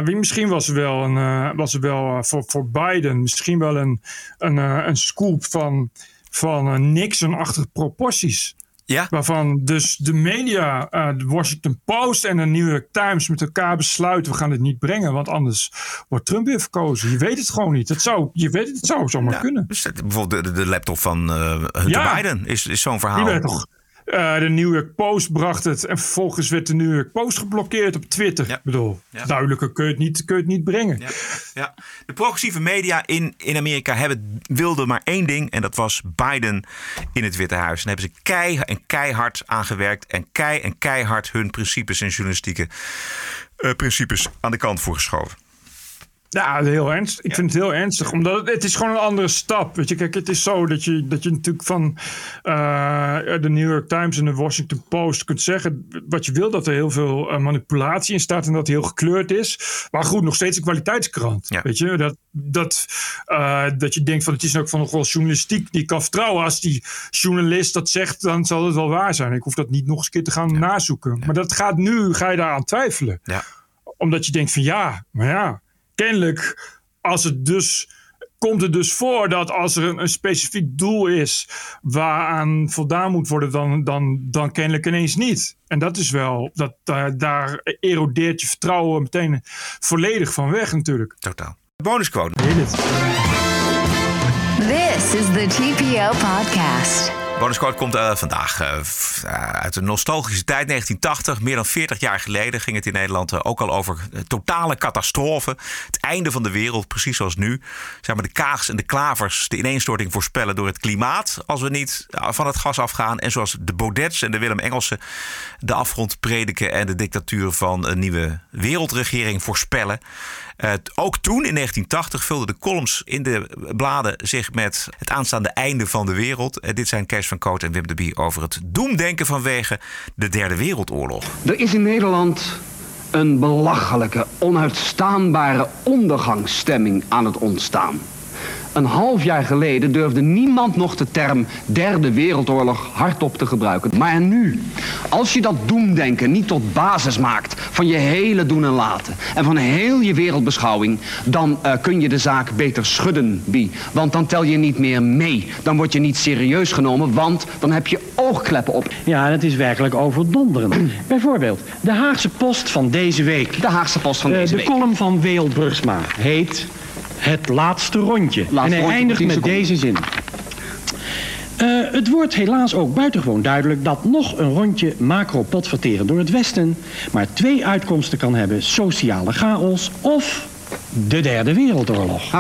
wie- misschien was er wel, een, eh, was er wel eh, voor, voor Biden misschien wel een, een, een scoop van, van Nixon-achtige proporties. Ja. Waarvan dus de media, eh, de Washington Post en de New York Times met elkaar besluiten: we gaan het niet brengen, want anders wordt Trump weer verkozen. Je weet het gewoon niet. Het zou, je weet het, zou zomaar kunnen. Dus dat- bijvoorbeeld de, de laptop van Hunter Ja. Biden is, is zo'n Die verhaal. werd toch, eh, de New York Post bracht het en vervolgens werd de New York Post geblokkeerd op Twitter. Ik bedoel, Ja. duidelijker kun je het niet, kun je het niet brengen. Ja. De progressieve media in, in Amerika hebben, wilden maar één ding. En dat was Biden in het Witte Huis. En daar hebben ze kei en keihard aan gewerkt. En kei en keihard hun principes en journalistieke eh, principes aan de kant voor geschoven. Ja, heel ernstig. Ik vind het heel ernstig. Omdat het, het is gewoon een andere stap. Weet je, kijk, het is zo dat je, dat je natuurlijk van eh, de New York Times en de Washington Post kunt zeggen wat je wil. Dat er heel veel eh, manipulatie in staat en dat het heel gekleurd is. Maar goed, nog steeds een kwaliteitskrant. Weet je, dat, dat, eh, dat je denkt van het is ook van nog wel journalistiek die ik kan vertrouwen. Als die journalist dat zegt, dan zal het wel waar zijn. Ik hoef dat niet nog eens een keer te gaan nazoeken. Maar dat gaat nu, ga je daaraan twijfelen. Ja. Omdat je denkt van ja, maar ja, kennelijk als het dus komt het dus voor dat als er een, een specifiek doel is waaraan voldaan moet worden, dan, dan, dan kennelijk ineens niet. En dat is wel, dat, daar daar erodeert je vertrouwen meteen volledig van weg natuurlijk. Totaal. Bonusquote. This is the TPO podcast. Bonusquote komt eh, vandaag eh, eh, uit een nostalgische tijd, 1980. Meer dan 40 jaar geleden ging het in Nederland ook al over totale catastrofe. Het einde van de wereld, precies zoals nu. Zeg maar de kaags en de klavers de ineenstorting voorspellen door het klimaat. Als we niet van het gas afgaan. En zoals de Baudets en de Willem Engelsen de afgrond prediken en de dictatuur van een nieuwe wereldregering voorspellen. Eh, ook toen, in 1980, vulden de columns in de bladen zich met het aanstaande einde van de wereld. Eh, dit zijn Kees van Koot en Wim de Bie over het doemdenken vanwege de Derde Wereldoorlog. Er is in Nederland een belachelijke, onuitstaanbare ondergangsstemming aan het ontstaan. Een half jaar geleden durfde niemand nog de term Derde Wereldoorlog hardop te gebruiken. Maar nu, als je dat doemdenken niet tot basis maakt van je hele doen en laten en van heel je wereldbeschouwing, dan eh, kun je de zaak beter schudden, Bie. Want dan tel je niet meer mee. Dan word je niet serieus genomen, want dan heb je oogkleppen op. Ja, dat is werkelijk overdonderend. (clears throat) Bijvoorbeeld, de Haagse Post van deze week. De Haagse Post van Eh, deze de week. column van Weel Brugsma heet Het Laatste Rondje. en hij rondje, eindigt met seconden. deze zin. Eh, het wordt helaas ook buitengewoon duidelijk dat nog een rondje macro-potverteren door het Westen maar twee uitkomsten kan hebben: sociale chaos of de Derde Wereldoorlog.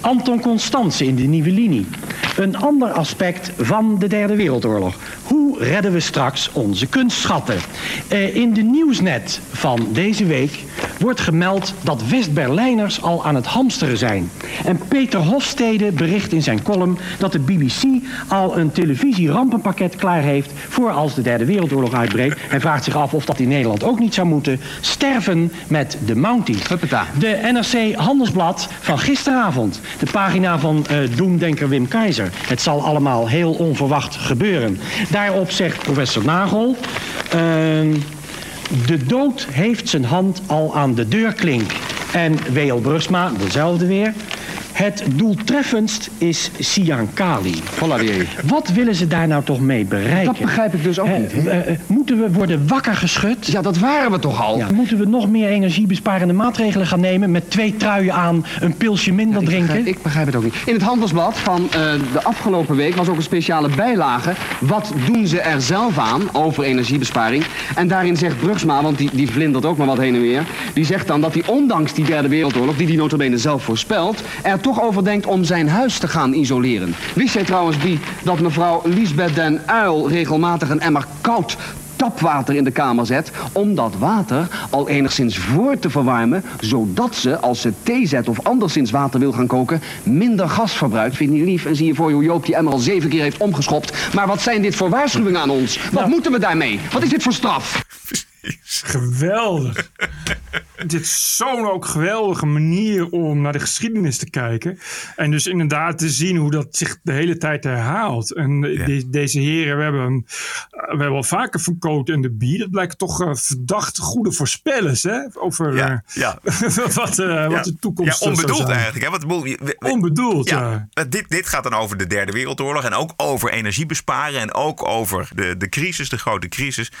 Anton Constance in de Nieuwe Linie. Een ander aspect van de Derde Wereldoorlog. Hoe redden we straks onze kunstschatten? Eh, in de nieuwsnet van deze week wordt gemeld dat West-Berlijners al aan het hamsteren zijn. En Peter Hofstede bericht in zijn column dat de BBC al een televisie-rampenpakket klaar heeft voor als de Derde Wereldoorlog uitbreekt. Hij vraagt zich af of dat in Nederland ook niet zou moeten. Sterven met de Mountie. De NRC Handelsblad van gisteravond. De pagina van eh, doemdenker Wim Keizer. Het zal allemaal heel onverwacht gebeuren. Daarop zegt professor Nagel... ehm, de dood heeft zijn hand al aan de deurklink. En W.L. Brugsma, dezelfde weer. Het doeltreffendst is Siankali. Wat willen ze daar nou toch mee bereiken? Dat begrijp ik dus ook niet. hè? eh, eh, moeten we worden wakker geschud? Ja, dat waren we toch al? Ja, moeten we nog meer energiebesparende maatregelen gaan nemen... met twee truien aan, een pilsje minder Ik drinken? begrijp, ik begrijp het ook niet. In het handelsblad van eh, de afgelopen week was ook een speciale bijlage. Wat doen ze er zelf aan over energiebesparing? En daarin zegt Brugsma, want die, die vlindert ook maar wat heen en weer. Die zegt dan dat hij ondanks die derde wereldoorlog, die hij notabene zelf voorspelt, er toch over denkt om zijn huis te gaan isoleren. Wist jij trouwens, Bie, dat mevrouw Liesbeth den Uil regelmatig een emmer koud tapwater in de kamer zet om dat water al enigszins voor te verwarmen, zodat ze, als ze thee zet of anderszins water wil gaan koken, minder gas verbruikt. Vind je niet lief? En zie je voor je hoe Joop die emmer al zeven keer heeft omgeschopt. Maar wat zijn dit voor waarschuwingen aan ons? Wat moeten we daarmee? Wat is dit voor straf? (laughs) Geweldig. (laughs) Dit is zo'n ook geweldige manier om naar de geschiedenis te kijken. En dus inderdaad te zien hoe dat zich de hele tijd herhaalt. En de- deze heren, we hebben, we hebben al vaker Van Coat en de Bie. Dat blijken toch eh, verdacht goede voorspellers. Hè? Over Ja, eh, ja. (laughs) wat, eh, wat de toekomst Ja, zou onbedoeld zijn. eigenlijk. Hè? We- we- Onbedoeld, ja. Dit, dit gaat dan over de Derde Wereldoorlog en ook over energiebesparen en ook over de, de crisis, de grote crisis.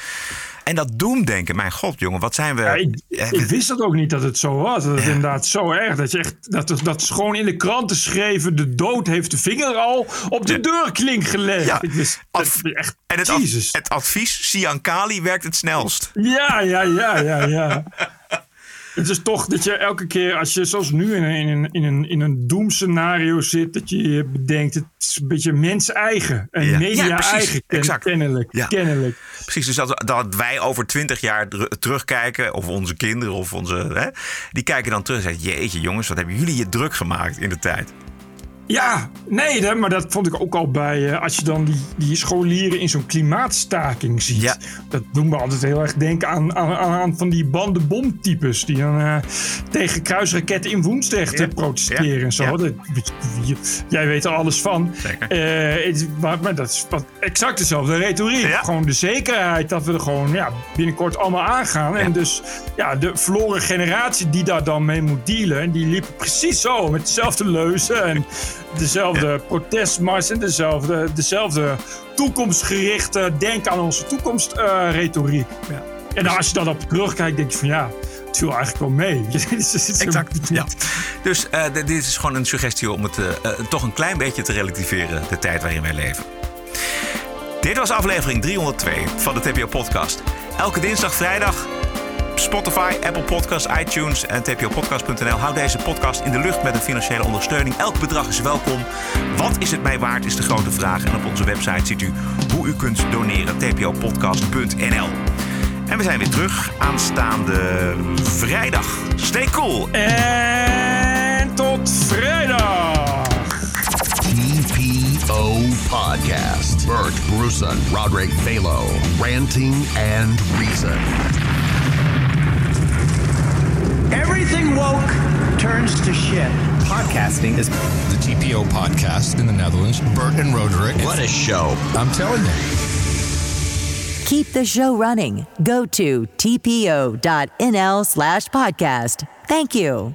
En dat doemdenken, mijn god jongen, wat zijn we... Ja, ik, ik wist dat ook niet dat het zo was. Dat het inderdaad zo erg. Dat, je echt, dat, dat ze gewoon in de kranten schreven. De dood heeft de vinger al op de deurklink gelegd. Ja. Ik wist, dat, echt, en het, ad- Jezus. het advies, Siankali werkt het snelst. Ja, ja, ja, ja, ja. Het is toch dat je elke keer, als je zoals nu in een, in in een, in een doemscenario zit, dat je je bedenkt, het is een beetje mens-eigen. En Ja. Ja, media-eigen, ken- Exact. kennelijk. Ja. kennelijk. Precies, dus dat, dat wij over twintig jaar terugkijken, of onze kinderen, of onze, hè, die kijken dan terug en zeggen: Jeetje, jongens, wat hebben jullie je druk gemaakt in de tijd? Ja, nee, maar dat vond ik ook al bij. eh, als je dan die, die scholieren in zo'n klimaatstaking ziet. Dat doen we altijd heel erg denken aan, aan, aan van die bandenbomtypes. Die dan eh, tegen kruisraketten in Woensdrecht eh, protesteren en zo. ja. Dat- jij weet er alles van. Het- maar, maar dat is wat, exact dezelfde retoriek. Gewoon de zekerheid dat we er gewoon ja, binnenkort allemaal aangaan. En dus ja, de verloren generatie die daar dan mee moet dealen. En die liepen precies zo met dezelfde leuzen. En dezelfde protestmars en dezelfde, dezelfde toekomstgerichte denk aan onze toekomst eh, retoriek. En als je dan op terugkijkt, denk je van ja, het viel eigenlijk wel mee. (laughs) Exact. (laughs) Ja. Dus eh, dit is gewoon een suggestie om het eh, eh, toch een klein beetje te relativeren, de tijd waarin wij leven. Dit was aflevering 302 van de TPO Podcast. Elke dinsdag, vrijdag. Spotify, Apple Podcasts, iTunes en tpopodcast.nl. Houd deze podcast in de lucht met een financiële ondersteuning. Elk bedrag is welkom. Wat is het mij waard, is de grote vraag. En op onze website ziet u hoe u kunt doneren. tpopodcast.nl En we zijn weer terug aanstaande vrijdag. Stay cool. En tot vrijdag. TPO Podcast. Bert Bruson, Roderick Balo, ranting and reason. Everything woke turns to shit. Podcasting is the TPO podcast in the Netherlands. Bert and Roderick. What a show. I'm telling you. Keep the show running. Go to tpo.nl slash podcast. Thank you.